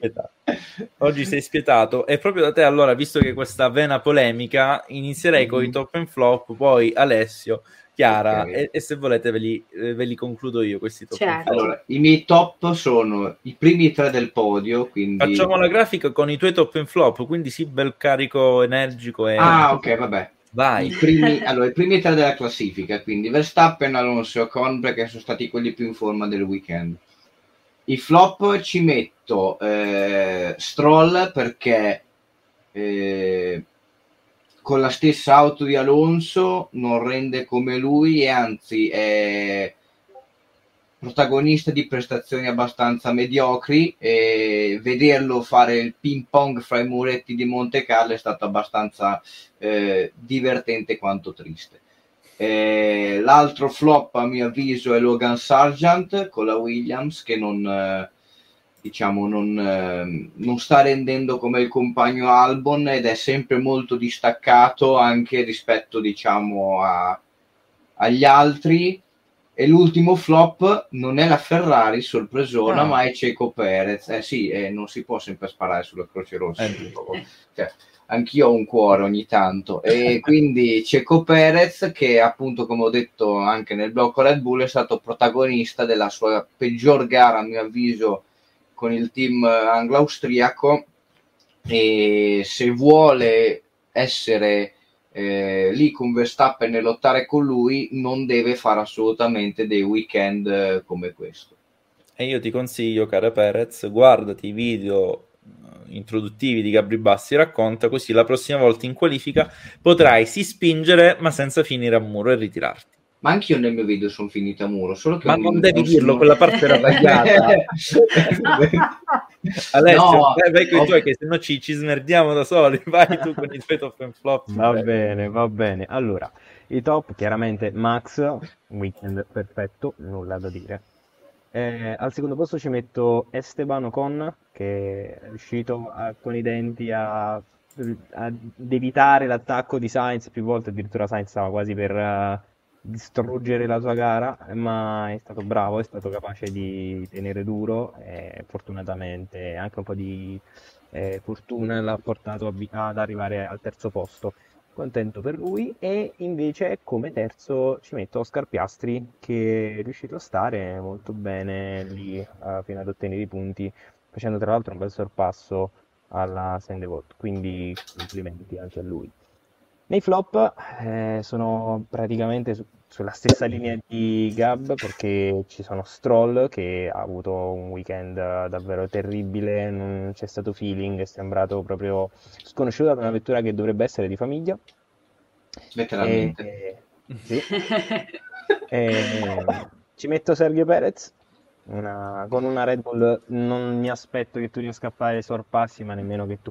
Speaker 1: Oggi sei spietato. E proprio da te, allora, visto che questa vena polemica, inizierei mm. con i mm-hmm. top and flop, poi Alessio, Chiara, okay. e, e, se volete ve li, eh, ve li, concludo io questi top
Speaker 2: certo. Allora, i miei top sono i primi tre del podio, quindi...
Speaker 1: Facciamo la grafica con i tuoi top and flop, quindi sì, bel carico energico. E...
Speaker 2: Ah, ok, vabbè. Vai. I primi, allora, i primi tre della classifica, quindi Verstappen, Alonso e Ocon, perché sono stati quelli più in forma del weekend. I flop ci metto eh, Stroll perché eh, con la stessa auto di Alonso non rende come lui e anzi è protagonista di prestazioni abbastanza mediocri e vederlo fare il ping pong fra i muretti di Monte Carlo è stato abbastanza eh, divertente quanto triste. Eh, l'altro flop a mio avviso è Logan Sargent con la Williams che non, eh, diciamo, non, eh, non, sta rendendo come il compagno Albon ed è sempre molto distaccato anche rispetto diciamo, a, agli altri. E l'ultimo flop non è la Ferrari sorpresona, no. ma è Ceco Perez. Eh sì, eh, non si può sempre sparare sulla Croce Rossa. Eh, cioè, anch'io ho un cuore ogni tanto e quindi Ceco Perez che appunto come ho detto anche nel blocco Red Bull è stato protagonista della sua peggior gara a mio avviso con il team anglo-austriaco e se vuole essere eh, lì con Verstappen e lottare con lui non deve fare assolutamente dei weekend eh, come questo
Speaker 1: e io ti consiglio cara Perez guardati i video introduttivi di Gabri Bassi racconta, così la prossima volta in qualifica potrai sì spingere ma senza finire a muro e ritirarti.
Speaker 2: Ma anch'io nel mio video sono finito a muro, solo che...
Speaker 1: Ma non devi dirlo, quella parte era tagliata. Alessio, no, vai, vai con i tuoi che se no ci, ci smerdiamo da soli, vai tu con i tuoi top and flop.
Speaker 4: Va bene, va bene. Allora, i top chiaramente Max, weekend perfetto, nulla da dire. Eh, al secondo posto ci metto Esteban Ocon, che è riuscito a, con i denti a, ad evitare l'attacco di Sainz più volte, addirittura Sainz stava quasi per uh, distruggere la sua gara, ma è stato bravo, è stato capace di tenere duro e fortunatamente anche un po' di eh, fortuna l'ha portato a, ad arrivare al terzo posto. Contento per lui e invece come terzo ci metto Oscar Piastri che è riuscito a stare molto bene lì uh, fino ad ottenere i punti, facendo tra l'altro un bel sorpasso alla Sandevot, quindi complimenti anche a lui. Nei flop eh, sono praticamente su, sulla stessa linea di Gab perché ci sono Stroll che ha avuto un weekend davvero terribile, non c'è stato feeling, è sembrato proprio sconosciuto da una vettura che dovrebbe essere di famiglia.
Speaker 2: Letteralmente.
Speaker 4: E, sì. e, ci metto Sergio Perez. Una, con una Red Bull non mi aspetto che tu riesca a fare sorpassi, ma nemmeno che tu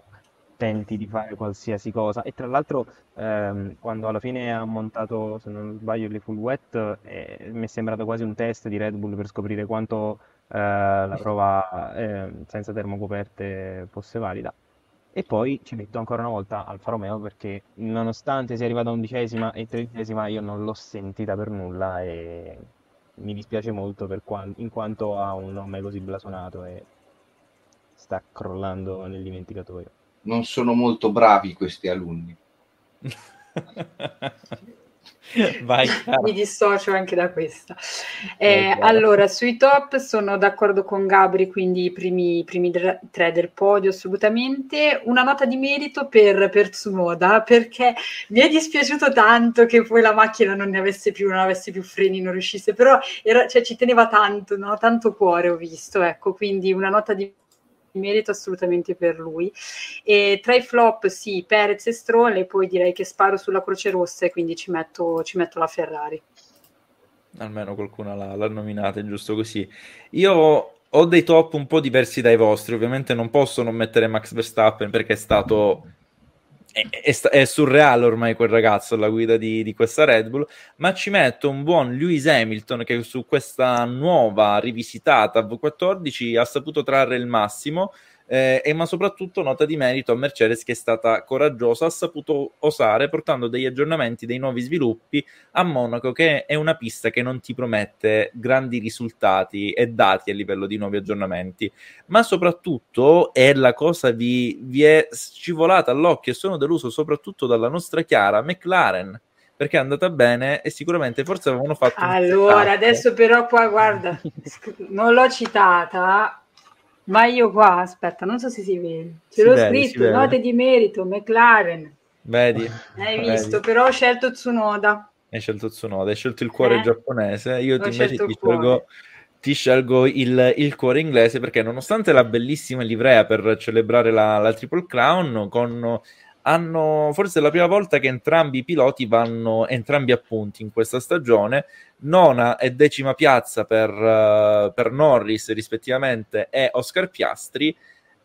Speaker 4: tenti di fare qualsiasi cosa. E tra l'altro, ehm, quando alla fine ha montato, se non sbaglio, le full wet, eh, mi è sembrato quasi un test di Red Bull per scoprire quanto eh, la prova eh, senza termocoperte fosse valida. E poi ci metto ancora una volta Alfa Romeo perché nonostante sia arrivata undicesima e tredicesima, io non l'ho sentita per nulla e mi dispiace molto qual- in quanto ha un nome così blasonato e sta crollando nel dimenticatoio
Speaker 2: non sono molto bravi questi alunni.
Speaker 3: Vai, Mi dissocio anche da questa. Eh, allora, sui top sono d'accordo con Gabri, quindi i primi, primi tre del podio assolutamente. Una nota di merito per, per Tsunoda, perché mi è dispiaciuto tanto che poi la macchina non ne avesse più, non avesse più freni, non riuscisse, però era, cioè, ci teneva tanto, no? tanto cuore ho visto, ecco, quindi una nota di merito assolutamente per lui. E tra i flop, sì, Perez e Stroll, e poi direi che sparo sulla Croce Rossa e quindi ci metto, ci metto la Ferrari.
Speaker 1: Almeno qualcuno l'ha, l'ha nominata, è giusto così. Io ho dei top un po' diversi dai vostri, ovviamente non posso non mettere Max Verstappen perché è stato è, è, è, surreale ormai quel ragazzo alla guida di, di, questa Red Bull, ma ci metto un buon Lewis Hamilton che su questa nuova rivisitata V14 ha saputo trarre il massimo eh, e ma soprattutto nota di merito a Mercedes che è stata coraggiosa, ha saputo osare portando degli aggiornamenti, dei nuovi sviluppi a Monaco che è una pista che non ti promette grandi risultati e dati a livello di nuovi aggiornamenti, ma soprattutto è la cosa vi, vi è scivolata all'occhio e sono deluso soprattutto dalla nostra Chiara McLaren perché è andata bene e sicuramente forse avevano fatto
Speaker 3: allora adesso però qua guarda non l'ho citata ma io qua, aspetta, non so se si vede. Ce si l'ho vede, scritto, note di merito, McLaren.
Speaker 1: Vedi?
Speaker 3: Hai visto, Vedi. però ho scelto Tsunoda.
Speaker 1: Hai scelto Tsunoda, hai scelto il cuore eh? giapponese. Io ti invece ti scelgo, ti scelgo il, il, cuore inglese perché nonostante la bellissima livrea per celebrare la, la Triple Crown con hanno forse è la prima volta che entrambi i piloti vanno entrambi a punti in questa stagione, nona e decima piazza per, uh, per Norris rispettivamente e Oscar Piastri.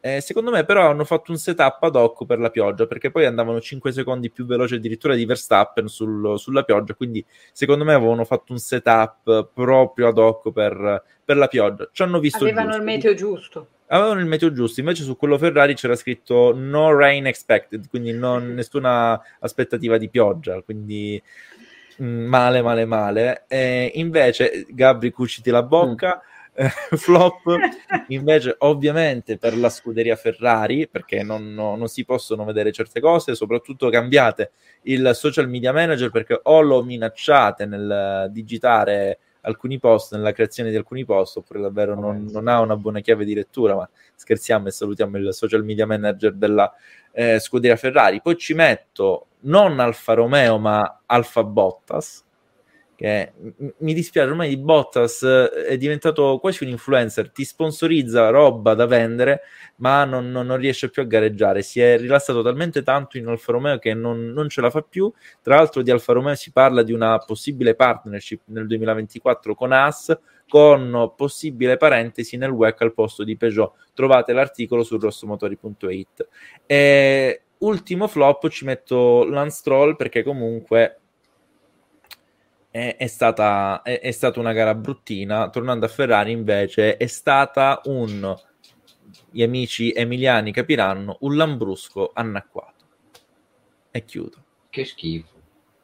Speaker 1: Eh, secondo me però hanno fatto un setup ad hoc per la pioggia perché poi andavano 5 secondi più veloci addirittura di Verstappen sul, sulla pioggia quindi secondo me avevano fatto un setup proprio ad hoc per, per la pioggia. Ci hanno visto
Speaker 3: avevano il, il meteo giusto
Speaker 1: avevano il meteo giusto, invece su quello Ferrari c'era scritto no rain expected, quindi non, nessuna aspettativa di pioggia, quindi mm, male, male, male. E invece Gabri cuciti la bocca. Mm. flop invece ovviamente per la scuderia Ferrari perché non, no, non, si possono vedere certe cose soprattutto cambiate il social media manager perché o lo minacciate nel digitare alcuni post, nella creazione di alcuni post, oppure davvero non, non, ha una buona chiave di lettura, ma scherziamo e salutiamo il social media manager della eh, scuderia Ferrari. Poi ci metto non Alfa Romeo, ma Alfa Bottas, che mi dispiace ormai Bottas eh, è diventato quasi un influencer, ti sponsorizza roba da vendere, ma non, non, non, riesce più a gareggiare. Si è rilassato talmente tanto in Alfa Romeo che non, non, ce la fa più. Tra l'altro, di Alfa Romeo si parla di una possibile partnership nel 2024 con AS, con possibile parentesi nel WEC al posto di Peugeot. Trovate l'articolo su rossomotori.it. E ultimo flop ci metto Lance Stroll perché comunque è, è, stata, è, è, stata, una gara bruttina. Tornando a Ferrari, invece, è stata un. Gli amici emiliani capiranno un lambrusco annacquato. E chiudo.
Speaker 2: Che schifo.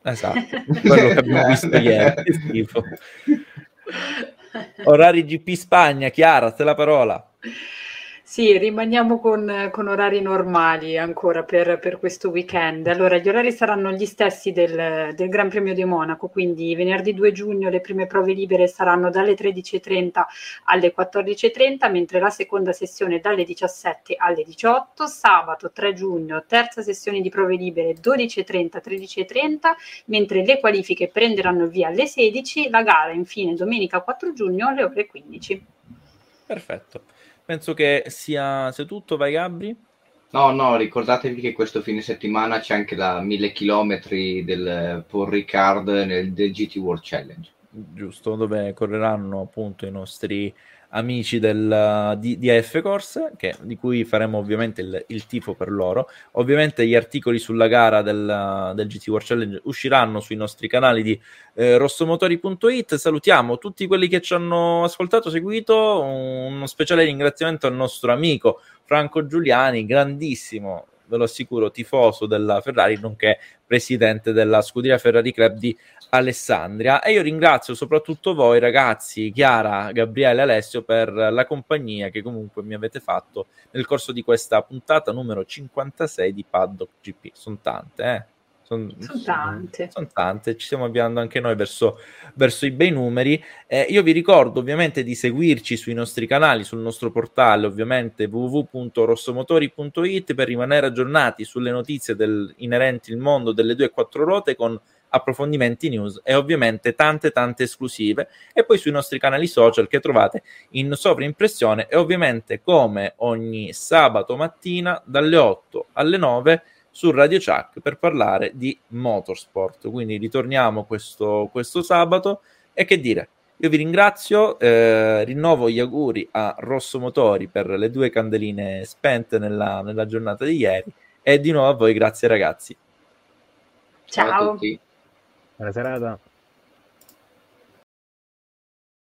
Speaker 1: Esatto, quello che abbiamo visto ieri. Che schifo. Orari GP Spagna, Chiara, te la parola.
Speaker 3: Sì, rimaniamo con, con orari normali ancora per, per, questo weekend. Allora, gli orari saranno gli stessi del, del, Gran Premio di Monaco, quindi venerdì 2 giugno le prime prove libere saranno dalle 13.30 alle 14.30, mentre la seconda sessione dalle 17 alle 18. Sabato 3 giugno, terza sessione di prove libere 12.30 13.30, mentre le qualifiche prenderanno via alle 16. La gara infine domenica 4 giugno alle ore 15.
Speaker 1: Perfetto. Penso che sia, sia tutto, vai Gabri.
Speaker 2: No, no, ricordatevi che questo fine settimana c'è anche la 1000 km del Paul Ricard nel del GT World Challenge.
Speaker 1: Giusto, dove correranno appunto i nostri amici del, di, di AF Corse, che, di cui faremo ovviamente il, il, tifo per loro. Ovviamente gli articoli sulla gara del, del GT World Challenge usciranno sui nostri canali di eh, rossomotori.it. Salutiamo tutti quelli che ci hanno ascoltato, seguito. Uno speciale ringraziamento al nostro amico Franco Giuliani, grandissimo ve lo assicuro, tifoso della Ferrari, nonché presidente della scuderia Ferrari Club di Alessandria. E io ringrazio soprattutto voi, ragazzi, Chiara, Gabriele e Alessio, per la compagnia che comunque mi avete fatto nel corso di questa puntata numero 56 di Paddock GP. Sono tante, eh?
Speaker 3: Sono, sono tante.
Speaker 1: Sono tante, ci stiamo avviando anche noi verso, verso i bei numeri. Eh, io vi ricordo ovviamente di seguirci sui nostri canali, sul nostro portale, ovviamente www.rossomotori.it per rimanere aggiornati sulle notizie del, inerenti al mondo delle due e quattro ruote con approfondimenti news e ovviamente tante tante esclusive e poi sui nostri canali social che trovate in sovraimpressione e ovviamente come ogni sabato mattina dalle 8 alle 9 su Radio Chuck per parlare di motorsport. Quindi ritorniamo questo, questo sabato e che dire. Io vi ringrazio, eh, rinnovo gli auguri a Rosso Motori per le due candeline spente nella, nella giornata di ieri e di nuovo a voi grazie ragazzi.
Speaker 3: Ciao. Ciao a tutti.
Speaker 4: Buona serata.